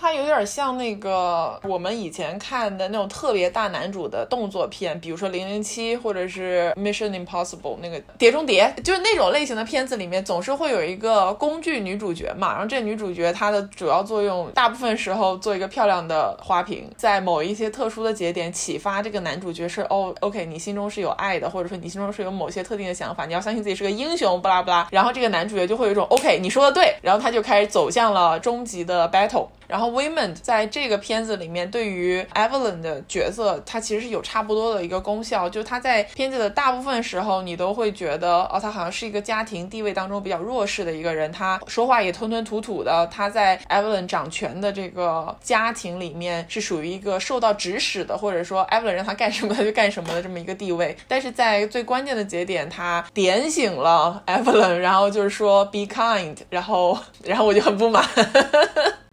它有点像那个我们以前看的那种特别大男主的动作片，比如说《零零七》或者是《Mission Impossible》那个《碟中谍》，就是那种类型的片子里面总是会有一个工具女主角嘛。然后这女主角她的主要作用，大部分时候做一个漂亮的花瓶，在某一些特殊的节点启发这个男主角是哦，OK，你心中是有爱的，或者说你心中是有某些特定的想法，你要相信自己是个英雄，不拉不拉。然后这个男主角就会有一种 OK，你说的对，然后他就开始走向了终极的 battle。然后 Women 在这个片子里面，对于 Evelyn 的角色，它其实是有差不多的一个功效。就他在片子的大部分时候，你都会觉得，哦，他好像是一个家庭地位当中比较弱势的一个人，他说话也吞吞吐吐的。他在 Evelyn 掌权的这个家庭里面，是属于一个受到指使的，或者说 Evelyn 让他干什么他就干什么的这么一个地位。但是在最关键的节点，他点醒了 Evelyn，然后就是说 Be kind，然后，然后我就很不满。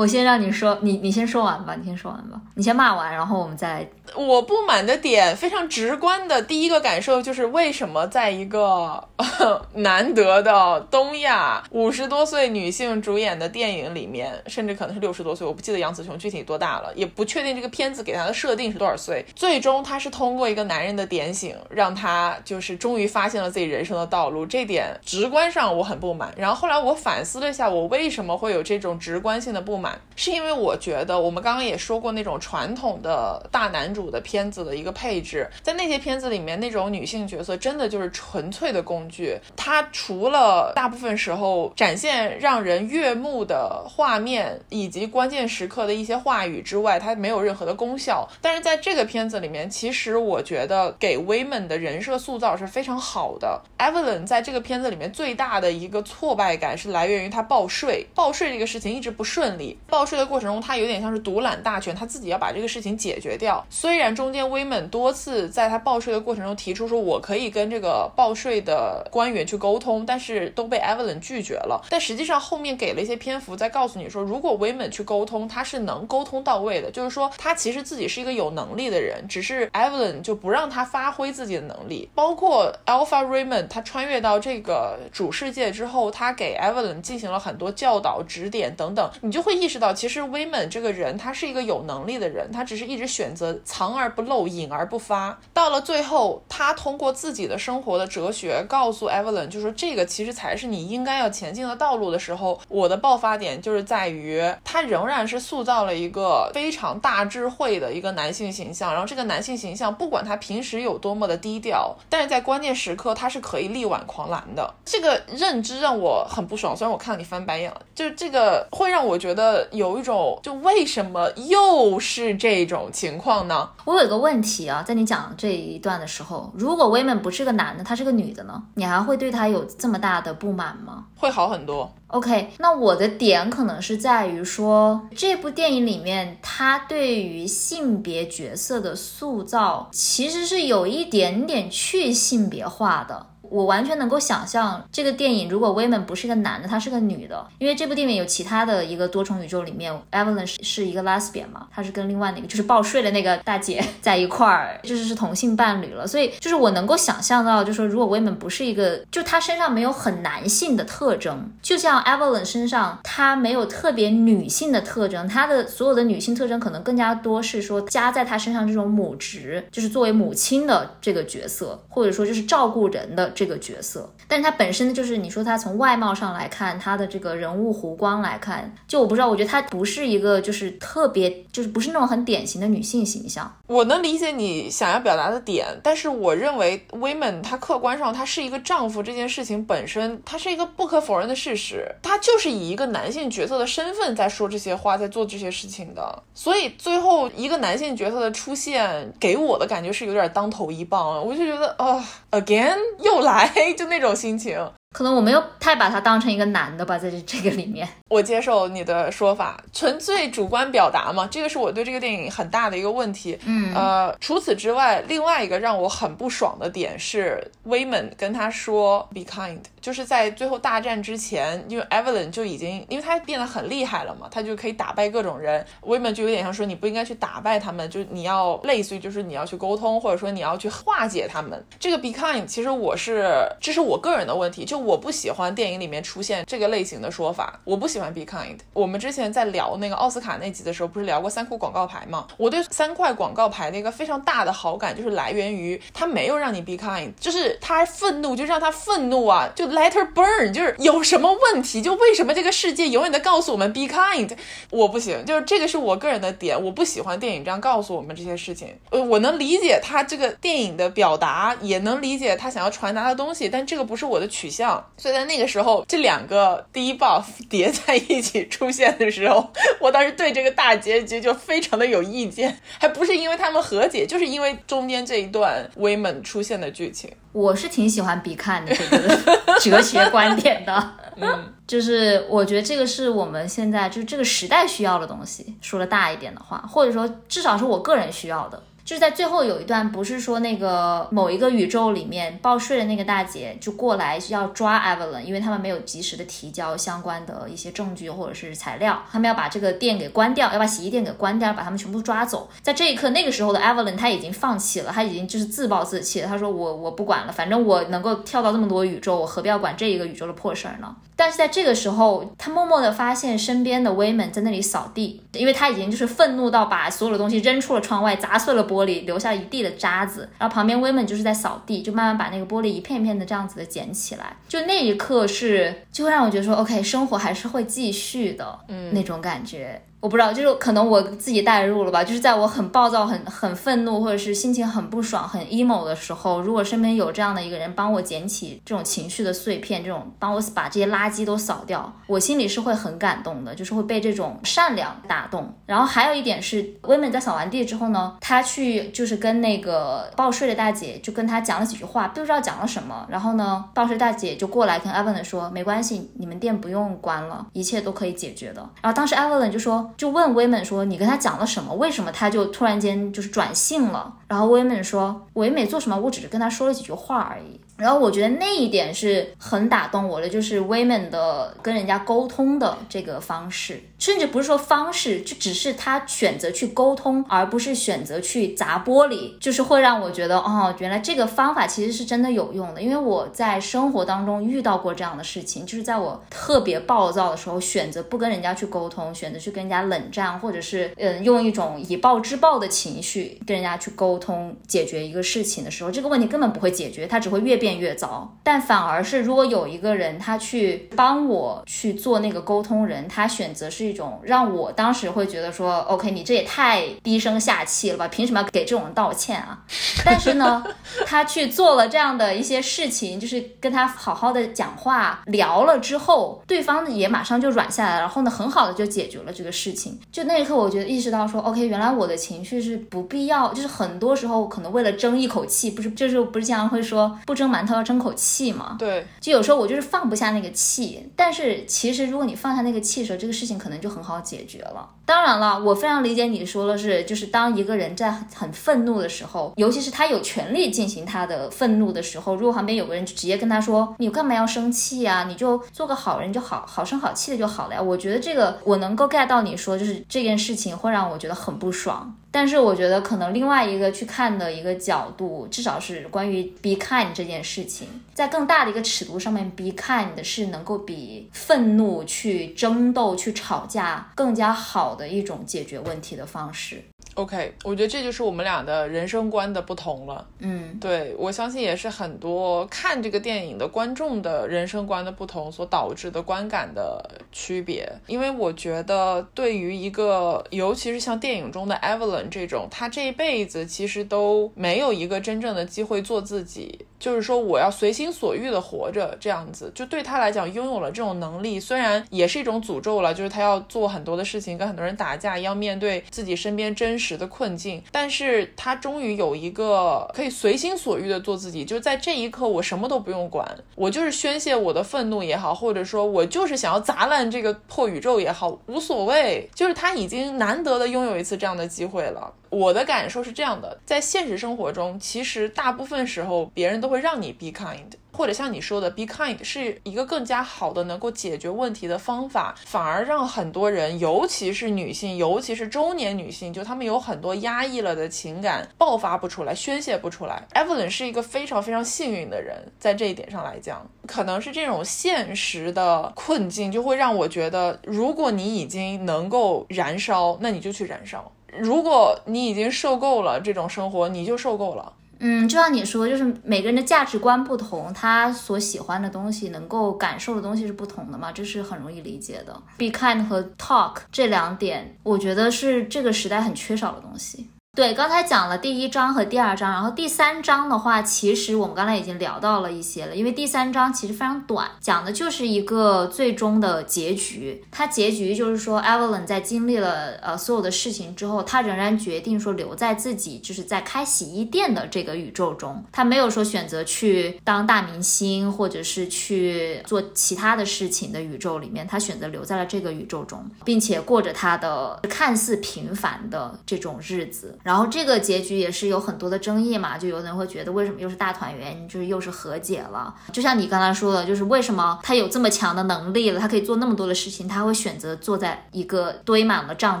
我先让你说，你你先说完吧，你先说完吧，你先骂完，然后我们再来。我不满的点非常直观的第一个感受就是，为什么在一个 难得的东亚五十多岁女性主演的电影里面，甚至可能是六十多岁，我不记得杨紫琼具体多大了，也不确定这个片子给她的设定是多少岁。最终，她是通过一个男人的点醒，让她就是终于发现了自己人生的道路。这点直观上我很不满。然后后来我反思了一下，我为什么会有这种直观性的不满，是因为我觉得我们刚刚也说过那种传统的大男主。的片子的一个配置，在那些片子里面，那种女性角色真的就是纯粹的工具。她除了大部分时候展现让人悦目的画面以及关键时刻的一些话语之外，她没有任何的功效。但是在这个片子里面，其实我觉得给 Women 的人设塑造是非常好的。Evelyn 在这个片子里面最大的一个挫败感是来源于她报税，报税这个事情一直不顺利。报税的过程中，他有点像是独揽大权，他自己要把这个事情解决掉。虽然中间威猛多次在他报税的过程中提出说，我可以跟这个报税的官员去沟通，但是都被 Evelyn 拒绝了。但实际上后面给了一些篇幅在告诉你说，如果威猛去沟通，他是能沟通到位的。就是说他其实自己是一个有能力的人，只是 Evelyn 就不让他发挥自己的能力。包括 Alpha Raymond 他穿越到这个主世界之后，他给 Evelyn 进行了很多教导、指点等等，你就会意识到，其实威猛这个人他是一个有能力的人，他只是一直选择藏而不露，隐而不发。到了最后，他通过自己的生活的哲学告诉 Evelyn，就说这个其实才是你应该要前进的道路的时候，我的爆发点就是在于他仍然是塑造了一个非常大智慧的一个男性形象。然后这个男性形象，不管他平时有多么的低调，但是在关键时刻他是可以力挽狂澜的。这个认知让我很不爽，虽然我看到你翻白眼了，就是这个会让我觉得有一种，就为什么又是这种情况呢？我有一个问题啊，在你讲这一段的时候，如果威猛不是个男的，他是个女的呢，你还会对他有这么大的不满吗？会好很多。OK，那我的点可能是在于说，这部电影里面他对于性别角色的塑造，其实是有一点点去性别化的。我完全能够想象这个电影，如果 w o m a n 不是一个男的，他是个女的，因为这部电影有其他的一个多重宇宙里面，Evelyn 是是一个 lesbian 嘛，她是跟另外那个就是报税的那个大姐在一块儿，就是是同性伴侣了，所以就是我能够想象到，就说如果 w o m a n 不是一个，就她身上没有很男性的特征，就像 Evelyn 身上她没有特别女性的特征，她的所有的女性特征可能更加多是说加在她身上这种母职，就是作为母亲的这个角色，或者说就是照顾人的。这个角色，但是他本身就是你说他从外貌上来看，他的这个人物弧光来看，就我不知道，我觉得他不是一个就是特别就是不是那种很典型的女性形象。我能理解你想要表达的点，但是我认为 women 他客观上他是一个丈夫这件事情本身，它是一个不可否认的事实，他就是以一个男性角色的身份在说这些话，在做这些事情的。所以最后一个男性角色的出现，给我的感觉是有点当头一棒，我就觉得啊，again 又来。就那种心情。可能我没有太把他当成一个男的吧，在这这个里面，我接受你的说法，纯粹主观表达嘛，这个是我对这个电影很大的一个问题。嗯，呃，除此之外，另外一个让我很不爽的点是，，Wayman 跟他说 “be kind”，就是在最后大战之前，因为 Evelyn 就已经，因为他变得很厉害了嘛，他就可以打败各种人。，Wayman 就有点像说，你不应该去打败他们，就你要类似于就是你要去沟通，或者说你要去化解他们。这个 “be kind” 其实我是，这是我个人的问题，就。我不喜欢电影里面出现这个类型的说法，我不喜欢 be kind。我们之前在聊那个奥斯卡那集的时候，不是聊过三块广告牌吗？我对三块广告牌的一个非常大的好感，就是来源于他没有让你 be kind，就是他愤怒就让他愤怒啊，就 let her burn，就是有什么问题，就为什么这个世界永远在告诉我们 be kind，我不行，就是这个是我个人的点，我不喜欢电影这样告诉我们这些事情。呃，我能理解他这个电影的表达，也能理解他想要传达的东西，但这个不是我的取向。所以在那个时候，这两个第一 buff 叠在一起出现的时候，我当时对这个大结局就非常的有意见，还不是因为他们和解，就是因为中间这一段 women 出现的剧情。我是挺喜欢比看的这个哲学观点的，嗯，就是我觉得这个是我们现在就是这个时代需要的东西。说的大一点的话，或者说至少是我个人需要的。就是在最后有一段，不是说那个某一个宇宙里面报税的那个大姐就过来要抓 Evelyn，因为他们没有及时的提交相关的一些证据或者是材料，他们要把这个店给关掉，要把洗衣店给关掉，把他们全部抓走。在这一刻，那个时候的 Evelyn 他已经放弃了，他已经就是自暴自弃了。他说我我不管了，反正我能够跳到这么多宇宙，我何必要管这一个宇宙的破事儿呢？但是在这个时候，他默默的发现身边的 Women 在那里扫地，因为他已经就是愤怒到把所有的东西扔出了窗外，砸碎了玻璃。玻璃留下一地的渣子，然后旁边 women 就是在扫地，就慢慢把那个玻璃一片一片的这样子的捡起来。就那一刻是，就会让我觉得说，OK，生活还是会继续的，嗯，那种感觉。我不知道，就是可能我自己代入了吧。就是在我很暴躁、很很愤怒，或者是心情很不爽、很 emo 的时候，如果身边有这样的一个人帮我捡起这种情绪的碎片，这种帮我把这些垃圾都扫掉，我心里是会很感动的，就是会被这种善良打动。然后还有一点是，威美在扫完地之后呢，他去就是跟那个报税的大姐就跟他讲了几句话，不知道讲了什么。然后呢，报税大姐就过来跟 Evelyn 说，没关系，你们店不用关了，一切都可以解决的。然后当时 Evelyn 就说。就问威猛说：“你跟他讲了什么？为什么他就突然间就是转性了？”然后威猛说：“唯美做什么？我只是跟他说了几句话而已。”然后我觉得那一点是很打动我的，就是 women 的跟人家沟通的这个方式，甚至不是说方式，就只是他选择去沟通，而不是选择去砸玻璃，就是会让我觉得，哦，原来这个方法其实是真的有用的。因为我在生活当中遇到过这样的事情，就是在我特别暴躁的时候，选择不跟人家去沟通，选择去跟人家冷战，或者是嗯，用一种以暴制暴的情绪跟人家去沟通解决一个事情的时候，这个问题根本不会解决，它只会越变。越糟，但反而是如果有一个人他去帮我去做那个沟通人，他选择是一种让我当时会觉得说，OK，你这也太低声下气了吧？凭什么给这种人道歉啊？但是呢，他去做了这样的一些事情，就是跟他好好的讲话聊了之后，对方也马上就软下来，然后呢，很好的就解决了这个事情。就那一刻，我觉得意识到说，OK，原来我的情绪是不必要，就是很多时候可能为了争一口气，不是，就是不是经常会说不争馒头要争口气嘛？对，就有时候我就是放不下那个气，但是其实如果你放下那个气的时候，这个事情可能就很好解决了。当然了，我非常理解你说的是，就是当一个人在很愤怒的时候，尤其是他有权利进行他的愤怒的时候，如果旁边有个人直接跟他说：“你干嘛要生气呀？你就做个好人就好，好声好气的就好了呀。”我觉得这个我能够 get 到你说，就是这件事情会让我觉得很不爽。但是我觉得可能另外一个去看的一个角度，至少是关于 be kind 这件事情，在更大的一个尺度上面，be kind 是能够比愤怒去争斗、去吵架更加好的一种解决问题的方式。OK，我觉得这就是我们俩的人生观的不同了。嗯，对我相信也是很多看这个电影的观众的人生观的不同所导致的观感的区别。因为我觉得，对于一个尤其是像电影中的 Evelyn 这种，她这一辈子其实都没有一个真正的机会做自己。就是说，我要随心所欲的活着，这样子就对他来讲，拥有了这种能力，虽然也是一种诅咒了，就是他要做很多的事情，跟很多人打架，要面对自己身边真实的困境，但是他终于有一个可以随心所欲的做自己，就在这一刻，我什么都不用管，我就是宣泄我的愤怒也好，或者说我就是想要砸烂这个破宇宙也好，无所谓，就是他已经难得的拥有一次这样的机会了。我的感受是这样的，在现实生活中，其实大部分时候别人都会让你 be kind。或者像你说的，be kind 是一个更加好的能够解决问题的方法，反而让很多人，尤其是女性，尤其是中年女性，就她们有很多压抑了的情感爆发不出来，宣泄不出来。Evelyn 是一个非常非常幸运的人，在这一点上来讲，可能是这种现实的困境，就会让我觉得，如果你已经能够燃烧，那你就去燃烧；如果你已经受够了这种生活，你就受够了。嗯，就像你说，就是每个人的价值观不同，他所喜欢的东西，能够感受的东西是不同的嘛，这是很容易理解的。Be kind 和 talk 这两点，我觉得是这个时代很缺少的东西。对，刚才讲了第一章和第二章，然后第三章的话，其实我们刚才已经聊到了一些了，因为第三章其实非常短，讲的就是一个最终的结局。它结局就是说，Evelyn 在经历了呃所有的事情之后，他仍然决定说留在自己就是在开洗衣店的这个宇宙中，他没有说选择去当大明星或者是去做其他的事情的宇宙里面，他选择留在了这个宇宙中，并且过着他的看似平凡的这种日子。然后这个结局也是有很多的争议嘛，就有的人会觉得为什么又是大团圆，就是又是和解了。就像你刚才说的，就是为什么他有这么强的能力了，他可以做那么多的事情，他会选择坐在一个堆满了账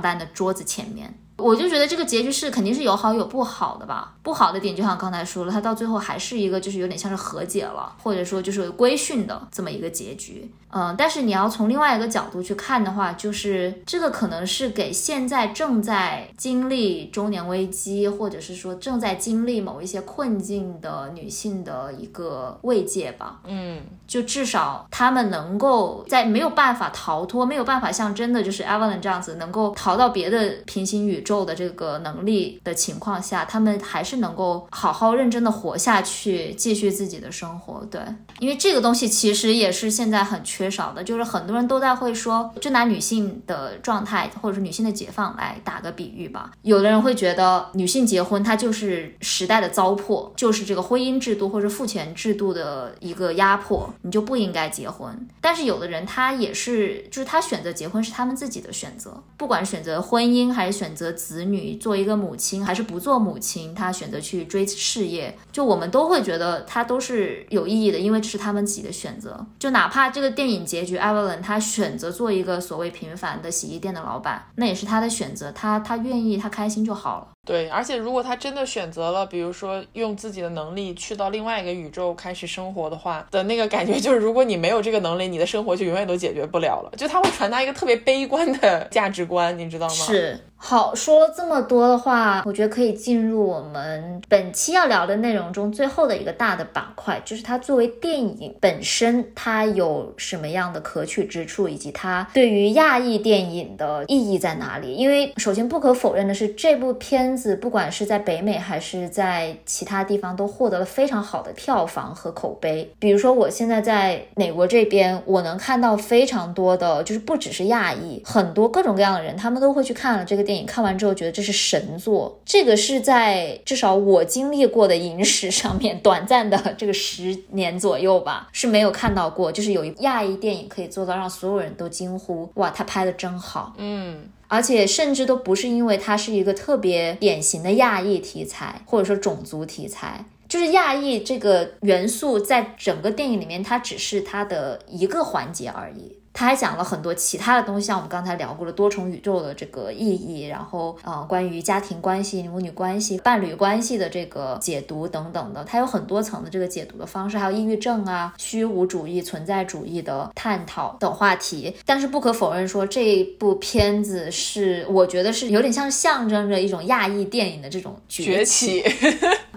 单的桌子前面。我就觉得这个结局是肯定是有好有不好的吧。不好的点就像刚才说了，他到最后还是一个就是有点像是和解了，或者说就是规训的这么一个结局。嗯，但是你要从另外一个角度去看的话，就是这个可能是给现在正在经历中年危机，或者是说正在经历某一些困境的女性的一个慰藉吧。嗯，就至少她们能够在没有办法逃脱、没有办法像真的就是 Evelyn 这样子能够逃到别的平行宇宙受的这个能力的情况下，他们还是能够好好认真的活下去，继续自己的生活。对，因为这个东西其实也是现在很缺少的，就是很多人都在会说，就拿女性的状态或者是女性的解放来打个比喻吧。有的人会觉得女性结婚，它就是时代的糟粕，就是这个婚姻制度或者父权制度的一个压迫，你就不应该结婚。但是有的人他也是，就是他选择结婚是他们自己的选择，不管选择婚姻还是选择。子女，做一个母亲，还是不做母亲，她选择去追事业，就我们都会觉得她都是有意义的，因为这是他们自己的选择。就哪怕这个电影结局，艾薇伦她选择做一个所谓平凡的洗衣店的老板，那也是她的选择，她她愿意，她开心就好了。对，而且如果他真的选择了，比如说用自己的能力去到另外一个宇宙开始生活的话，的那个感觉就是，如果你没有这个能力，你的生活就永远都解决不了了。就他会传达一个特别悲观的价值观，你知道吗？是。好，说了这么多的话，我觉得可以进入我们本期要聊的内容中最后的一个大的板块，就是它作为电影本身，它有什么样的可取之处，以及它对于亚裔电影的意义在哪里？因为首先不可否认的是，这部片子不管是在北美还是在其他地方，都获得了非常好的票房和口碑。比如说，我现在在美国这边，我能看到非常多的，就是不只是亚裔，很多各种各样的人，他们都会去看了这个。电影看完之后觉得这是神作，这个是在至少我经历过的影史上面 短暂的这个十年左右吧是没有看到过，就是有一亚裔电影可以做到让所有人都惊呼哇，他拍的真好，嗯，而且甚至都不是因为它是一个特别典型的亚裔题材或者说种族题材，就是亚裔这个元素在整个电影里面它只是它的一个环节而已。他还讲了很多其他的东西，像我们刚才聊过的多重宇宙的这个意义，然后呃，关于家庭关系、母女关系、伴侣关系的这个解读等等的，它有很多层的这个解读的方式，还有抑郁症啊、虚无主义、存在主义的探讨等话题。但是不可否认，说这部片子是我觉得是有点像象征着一种亚裔电影的这种崛起，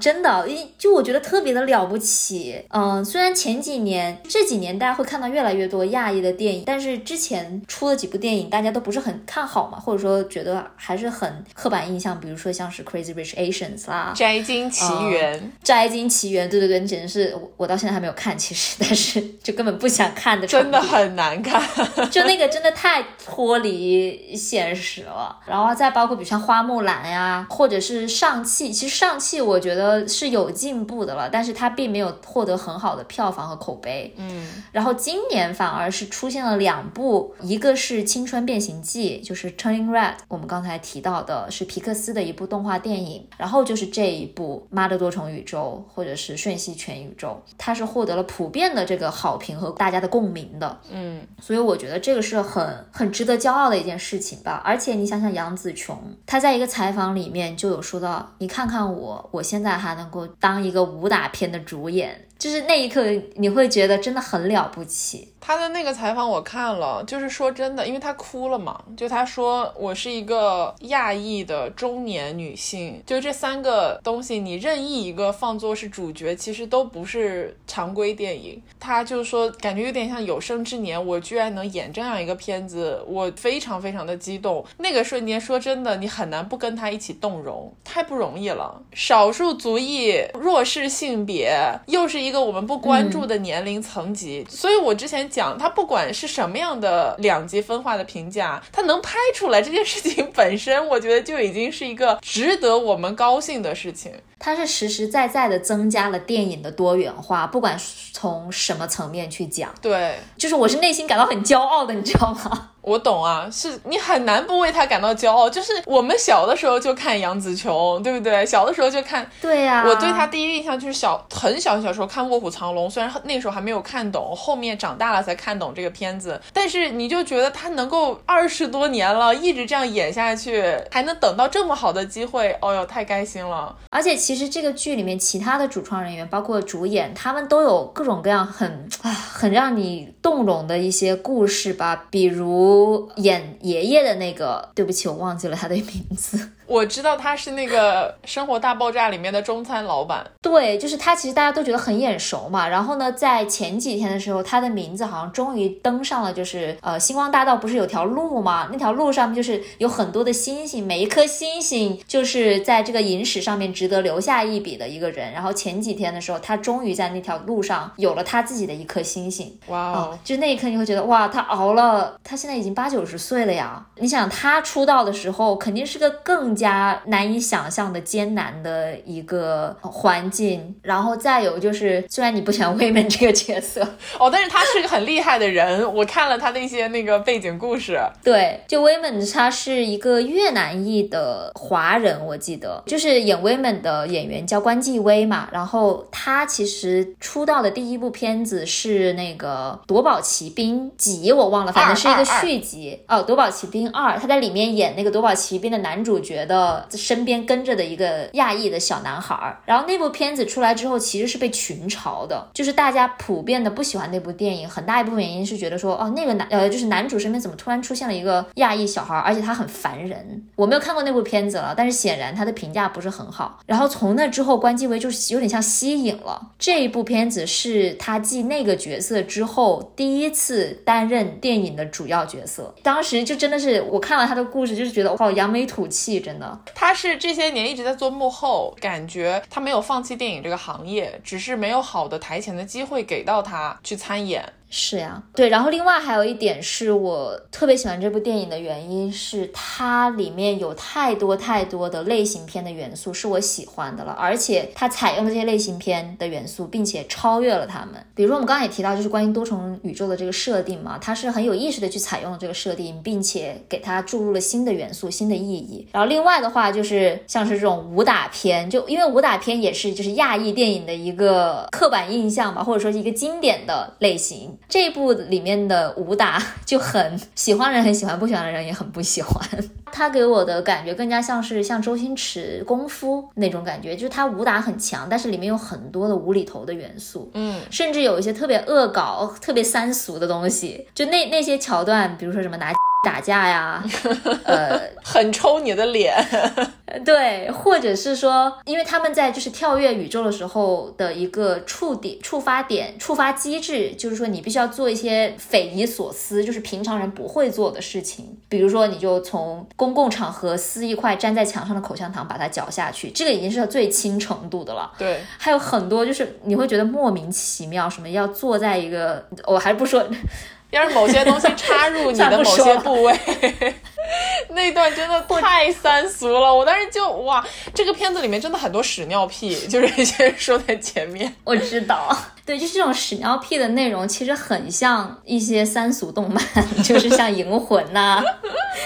真的，一就我觉得特别的了不起。嗯，虽然前几年这几年大家会看到越来越多亚裔的电影。但是之前出的几部电影大家都不是很看好嘛，或者说觉得还是很刻板印象，比如说像是 Crazy Rich Asians 啦，摘金奇缘，摘金奇缘，对对对，简直是我到现在还没有看，其实，但是就根本不想看的，真的很难看，就那个真的太脱离现实了。然后再包括比如像花木兰呀，或者是上汽，其实上汽我觉得是有进步的了，但是它并没有获得很好的票房和口碑。嗯，然后今年反而是出现了。两部，一个是《青春变形记》，就是《Turning Red》，我们刚才提到的是皮克斯的一部动画电影，然后就是这一部《妈的多重宇宙》或者是《瞬息全宇宙》，它是获得了普遍的这个好评和大家的共鸣的。嗯，所以我觉得这个是很很值得骄傲的一件事情吧。而且你想想，杨紫琼她在一个采访里面就有说到：“你看看我，我现在还能够当一个武打片的主演。”就是那一刻，你会觉得真的很了不起。他的那个采访我看了，就是说真的，因为他哭了嘛。就他说我是一个亚裔的中年女性，就这三个东西，你任意一个放作是主角，其实都不是常规电影。他就说感觉有点像有生之年，我居然能演这样一个片子，我非常非常的激动。那个瞬间，说真的，你很难不跟他一起动容，太不容易了。少数族裔、弱势性别，又是一个我们不关注的年龄层级，所以我之前。讲它不管是什么样的两极分化的评价，它能拍出来这件事情本身，我觉得就已经是一个值得我们高兴的事情。它是实实在在的增加了电影的多元化，不管从什么层面去讲，对，就是我是内心感到很骄傲的，你知道吗？我懂啊，是你很难不为他感到骄傲。就是我们小的时候就看杨紫琼，对不对？小的时候就看，对呀。我对他第一印象就是小很小很小时候看《卧虎藏龙》，虽然那时候还没有看懂，后面长大了才看懂这个片子。但是你就觉得他能够二十多年了，一直这样演下去，还能等到这么好的机会，哦哟，太开心了。而且其实这个剧里面其他的主创人员，包括主演，他们都有各种各样很啊很让你动容的一些故事吧，比如。演爷爷的那个，对不起，我忘记了他的名字。我知道他是那个《生活大爆炸》里面的中餐老板。对，就是他。其实大家都觉得很眼熟嘛。然后呢，在前几天的时候，他的名字好像终于登上了，就是呃，星光大道不是有条路吗？那条路上面就是有很多的星星，每一颗星星就是在这个影史上面值得留下一笔的一个人。然后前几天的时候，他终于在那条路上有了他自己的一颗星星。哇哦！就那一刻你会觉得，哇，他熬了，他现在已经八九十岁了呀。你想他出道的时候，肯定是个更加难以想象的艰难的一个环境。然后再有就是，虽然你不喜欢 Women 这个角色哦，但是他是个很厉害的人。我看了他的一些那个背景故事，对，就 Women 他是一个越南裔的华人，我记得就是演 Women 的演员叫关继威嘛。然后他其实出道的第一部片子是那个《夺宝奇兵》几，我忘了，反正是一个续集哦，《夺宝奇兵二》。他在里面演那个夺宝奇兵的男主角的身边跟着的一个亚裔的小男孩。然后那部片子出来之后，其实是被群嘲的，就是大家普遍的不喜欢那部电影，很大一部分原因是觉得说，哦，那个男呃，就是男主身边怎么突然出现了一个亚裔小孩，而且他很烦人。我没有看过那部片子了，但是显然他的评价不是很好。然后从那之后，关继威就是有点像吸引了这一部片子，是他继那个角色之后第一次担任电影的主要角色。当时就真的是我看完他的故事，就是觉得哇，扬眉吐气，真的。他是这些年一直在做幕后，感觉他没有放弃电影这个行业，只是没有好的台前的机会给到他去参演。是呀，对，然后另外还有一点是我特别喜欢这部电影的原因是它里面有太多太多的类型片的元素是我喜欢的了，而且它采用的这些类型片的元素，并且超越了他们。比如说我们刚刚也提到，就是关于多重宇宙的这个设定嘛，它是很有意识的去采用了这个设定，并且给它注入了新的元素、新的意义。然后另外的话就是像是这种武打片，就因为武打片也是就是亚裔电影的一个刻板印象吧，或者说是一个经典的类型。这一部里面的武打 就很喜欢人很喜欢，不喜欢的人也很不喜欢。他给我的感觉更加像是像周星驰功夫那种感觉，就是他武打很强，但是里面有很多的无厘头的元素，嗯，甚至有一些特别恶搞、特别三俗的东西。就那那些桥段，比如说什么拿。打架呀，呃，很抽你的脸，对，或者是说，因为他们在就是跳跃宇宙的时候的一个触点、触发点、触发机制，就是说你必须要做一些匪夷所思，就是平常人不会做的事情，比如说你就从公共场合撕一块粘在墙上的口香糖，把它嚼下去，这个已经是最轻程度的了。对，还有很多就是你会觉得莫名其妙，什么要坐在一个，我还不说。要是某些东西插入你的 某些部位，那段真的太三俗了。我当时就哇，这个片子里面真的很多屎尿屁，就是先说在前面。我知道，对，就是这种屎尿屁的内容，其实很像一些三俗动漫，就是像《银魂》呐、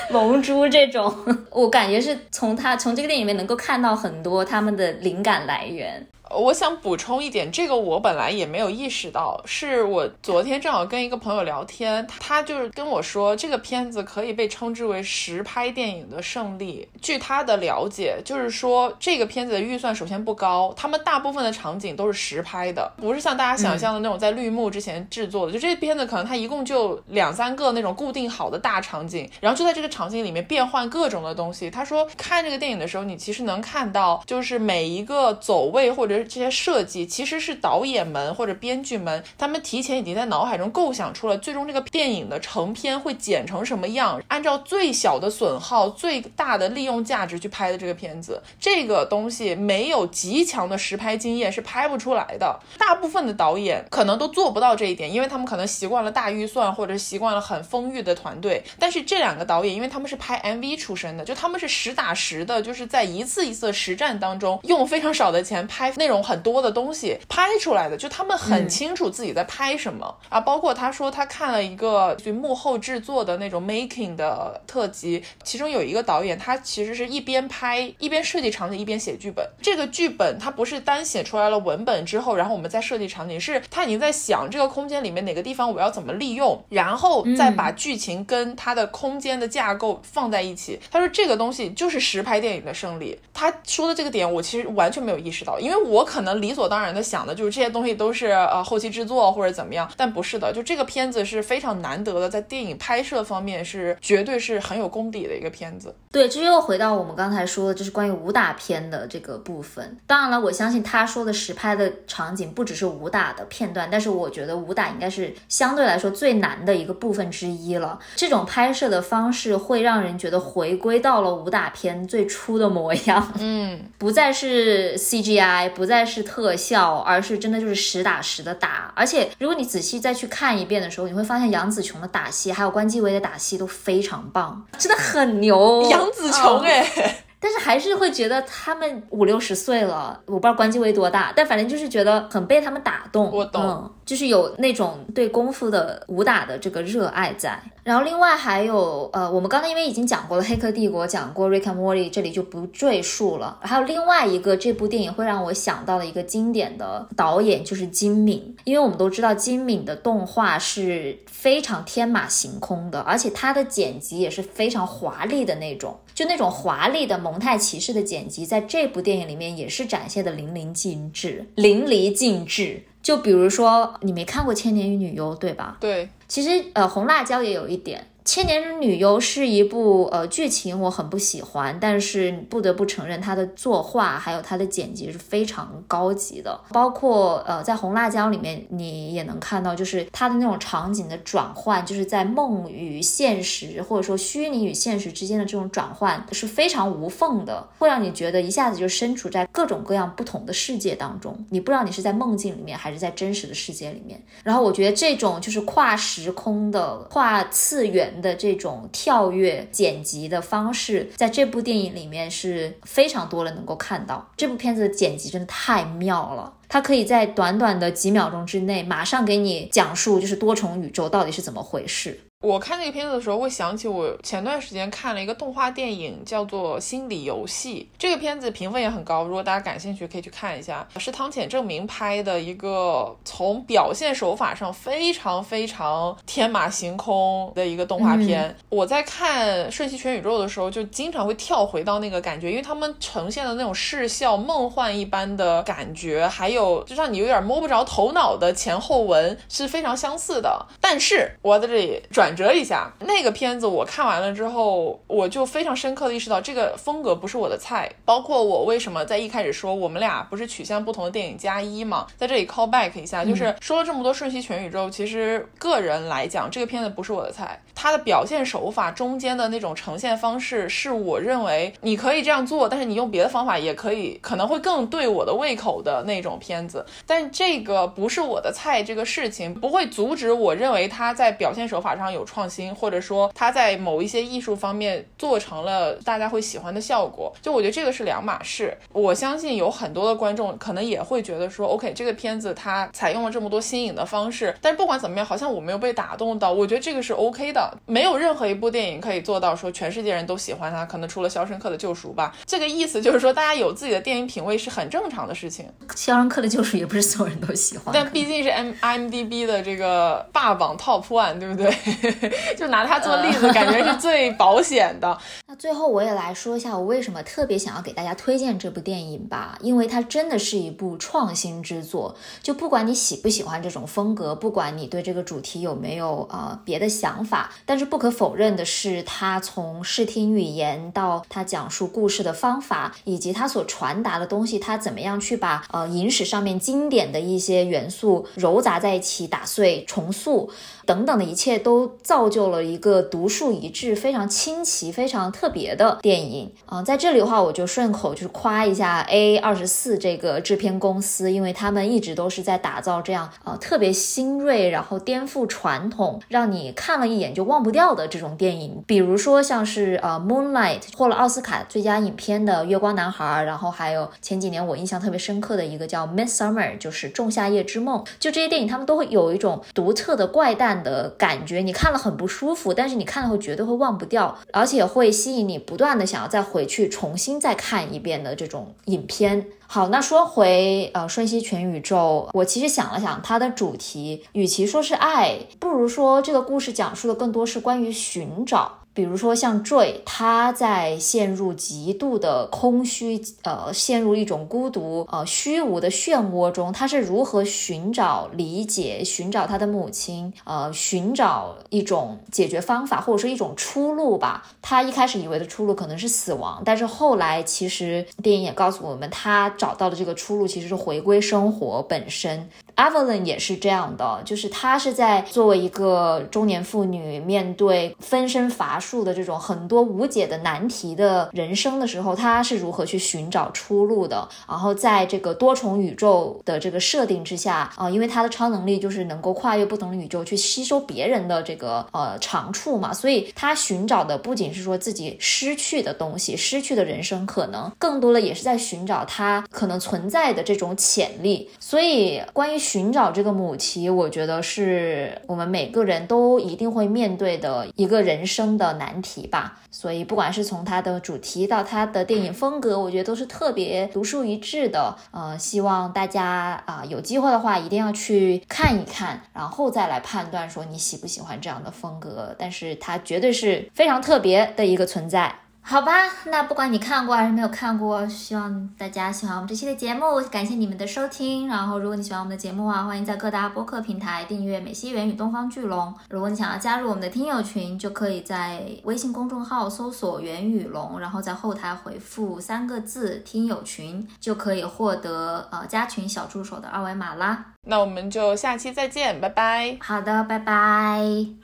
《龙珠》这种。我感觉是从他从这个电影里面能够看到很多他们的灵感来源。我想补充一点，这个我本来也没有意识到，是我昨天正好跟一个朋友聊天，他就是跟我说，这个片子可以被称之为实拍电影的胜利。据他的了解，就是说这个片子的预算首先不高，他们大部分的场景都是实拍的，不是像大家想象的那种在绿幕之前制作的。就这片子可能它一共就两三个那种固定好的大场景，然后就在这个场景里面变换各种的东西。他说看这个电影的时候，你其实能看到，就是每一个走位或者。这些设计其实是导演们或者编剧们，他们提前已经在脑海中构想出了最终这个电影的成片会剪成什么样，按照最小的损耗、最大的利用价值去拍的这个片子。这个东西没有极强的实拍经验是拍不出来的。大部分的导演可能都做不到这一点，因为他们可能习惯了大预算或者习惯了很丰裕的团队。但是这两个导演，因为他们是拍 MV 出身的，就他们是实打实的，就是在一次一次实战当中用非常少的钱拍内容。很多的东西拍出来的，就他们很清楚自己在拍什么啊。包括他说他看了一个就幕后制作的那种 making 的特辑，其中有一个导演，他其实是一边拍一边设计场景，一边写剧本。这个剧本他不是单写出来了文本之后，然后我们再设计场景，是他已经在想这个空间里面哪个地方我要怎么利用，然后再把剧情跟他的空间的架构放在一起。他说这个东西就是实拍电影的胜利。他说的这个点我其实完全没有意识到，因为我。我可能理所当然的想的就是这些东西都是呃后期制作或者怎么样，但不是的，就这个片子是非常难得的，在电影拍摄方面是绝对是很有功底的一个片子。对，这又回到我们刚才说的，就是关于武打片的这个部分。当然了，我相信他说的实拍的场景不只是武打的片段，但是我觉得武打应该是相对来说最难的一个部分之一了。这种拍摄的方式会让人觉得回归到了武打片最初的模样，嗯，不再是 CGI，不再是特效，而是真的就是实打实的打。而且如果你仔细再去看一遍的时候，你会发现杨紫琼的打戏还有关继威的打戏都非常棒，真的很牛。杨紫琼哎，但是还是会觉得他们五六十岁了，我不知道关继威多大，但反正就是觉得很被他们打动。我懂，嗯，就是有那种对功夫的武打的这个热爱在。然后另外还有，呃，我们刚才因为已经讲过了《黑客帝国》，讲过《Rick and Morty》，这里就不赘述了。还有另外一个这部电影会让我想到的一个经典的导演就是金敏，因为我们都知道金敏的动画是非常天马行空的，而且他的剪辑也是非常华丽的那种，就那种华丽的蒙太奇式的剪辑，在这部电影里面也是展现的淋漓尽致，淋漓尽致。就比如说，你没看过《千年与女优》对吧？对，其实呃，红辣椒也有一点。《千年女优》是一部呃剧情我很不喜欢，但是不得不承认它的作画还有它的剪辑是非常高级的。包括呃在《红辣椒》里面，你也能看到，就是它的那种场景的转换，就是在梦与现实或者说虚拟与现实之间的这种转换是非常无缝的，会让你觉得一下子就身处在各种各样不同的世界当中，你不知道你是在梦境里面还是在真实的世界里面。然后我觉得这种就是跨时空的、跨次元。的这种跳跃剪辑的方式，在这部电影里面是非常多人能够看到。这部片子的剪辑真的太妙了，它可以在短短的几秒钟之内，马上给你讲述就是多重宇宙到底是怎么回事。我看这个片子的时候，会想起我前段时间看了一个动画电影，叫做《心理游戏》。这个片子评分也很高，如果大家感兴趣，可以去看一下。是汤浅证明拍的一个从表现手法上非常非常天马行空的一个动画片。我在看《瞬息全宇宙》的时候，就经常会跳回到那个感觉，因为他们呈现的那种视效梦幻一般的感觉，还有就让你有点摸不着头脑的前后文是非常相似的。但是我在这里转。转折一下，那个片子我看完了之后，我就非常深刻的意识到这个风格不是我的菜。包括我为什么在一开始说我们俩不是取向不同的电影加一嘛，在这里 call back 一下，就是说了这么多瞬息全宇宙，其实个人来讲，这个片子不是我的菜。它的表现手法中间的那种呈现方式，是我认为你可以这样做，但是你用别的方法也可以，可能会更对我的胃口的那种片子。但这个不是我的菜，这个事情不会阻止我认为他在表现手法上有。有创新，或者说他在某一些艺术方面做成了大家会喜欢的效果，就我觉得这个是两码事。我相信有很多的观众可能也会觉得说，OK，这个片子它采用了这么多新颖的方式，但是不管怎么样，好像我没有被打动到。我觉得这个是 OK 的，没有任何一部电影可以做到说全世界人都喜欢它，可能除了《肖申克的救赎》吧。这个意思就是说，大家有自己的电影品味是很正常的事情。《肖申克的救赎》也不是所有人都喜欢，但毕竟是 M IMDB 的这个霸榜 Top One，对不对？就拿它做例子，感觉是最保险的。那最后我也来说一下，我为什么特别想要给大家推荐这部电影吧，因为它真的是一部创新之作。就不管你喜不喜欢这种风格，不管你对这个主题有没有呃别的想法，但是不可否认的是，它从视听语言到它讲述故事的方法，以及它所传达的东西，它怎么样去把呃影史上面经典的一些元素糅杂在一起，打碎重塑。等等的一切都造就了一个独树一帜、非常清奇、非常特别的电影啊！在这里的话，我就顺口就是夸一下 A 二十四这个制片公司，因为他们一直都是在打造这样呃特别新锐，然后颠覆传统，让你看了一眼就忘不掉的这种电影。比如说像是呃 Moonlight 获了奥斯卡最佳影片的《月光男孩》，然后还有前几年我印象特别深刻的一个叫《Midsummer》，就是《仲夏夜之梦》。就这些电影，他们都会有一种独特的怪诞。的感觉，你看了很不舒服，但是你看了后绝对会忘不掉，而且会吸引你不断的想要再回去重新再看一遍的这种影片。好，那说回呃《瞬息全宇宙》，我其实想了想，它的主题与其说是爱，不如说这个故事讲述的更多是关于寻找。比如说像 Joy，他在陷入极度的空虚，呃，陷入一种孤独、呃虚无的漩涡中，他是如何寻找理解、寻找他的母亲，呃，寻找一种解决方法或者说一种出路吧。他一开始以为的出路可能是死亡，但是后来其实电影也告诉我们，他找到的这个出路其实是回归生活本身。Evelyn 也是这样的，就是她是在作为一个中年妇女，面对分身乏术的这种很多无解的难题的人生的时候，她是如何去寻找出路的？然后在这个多重宇宙的这个设定之下啊，因为她的超能力就是能够跨越不同的宇宙去吸收别人的这个呃长处嘛，所以她寻找的不仅是说自己失去的东西、失去的人生可能，更多的也是在寻找她可能存在的这种潜力。所以关于。寻找这个母题，我觉得是我们每个人都一定会面对的一个人生的难题吧。所以，不管是从它的主题到它的电影风格，我觉得都是特别独树一帜的。呃，希望大家啊有机会的话，一定要去看一看，然后再来判断说你喜不喜欢这样的风格。但是它绝对是非常特别的一个存在。好吧，那不管你看过还是没有看过，希望大家喜欢我们这期的节目，感谢你们的收听。然后，如果你喜欢我们的节目啊，欢迎在各大播客平台订阅《美西元与东方巨龙》。如果你想要加入我们的听友群，就可以在微信公众号搜索“元宇龙”，然后在后台回复三个字“听友群”，就可以获得呃加群小助手的二维码啦。那我们就下期再见拜拜好的拜拜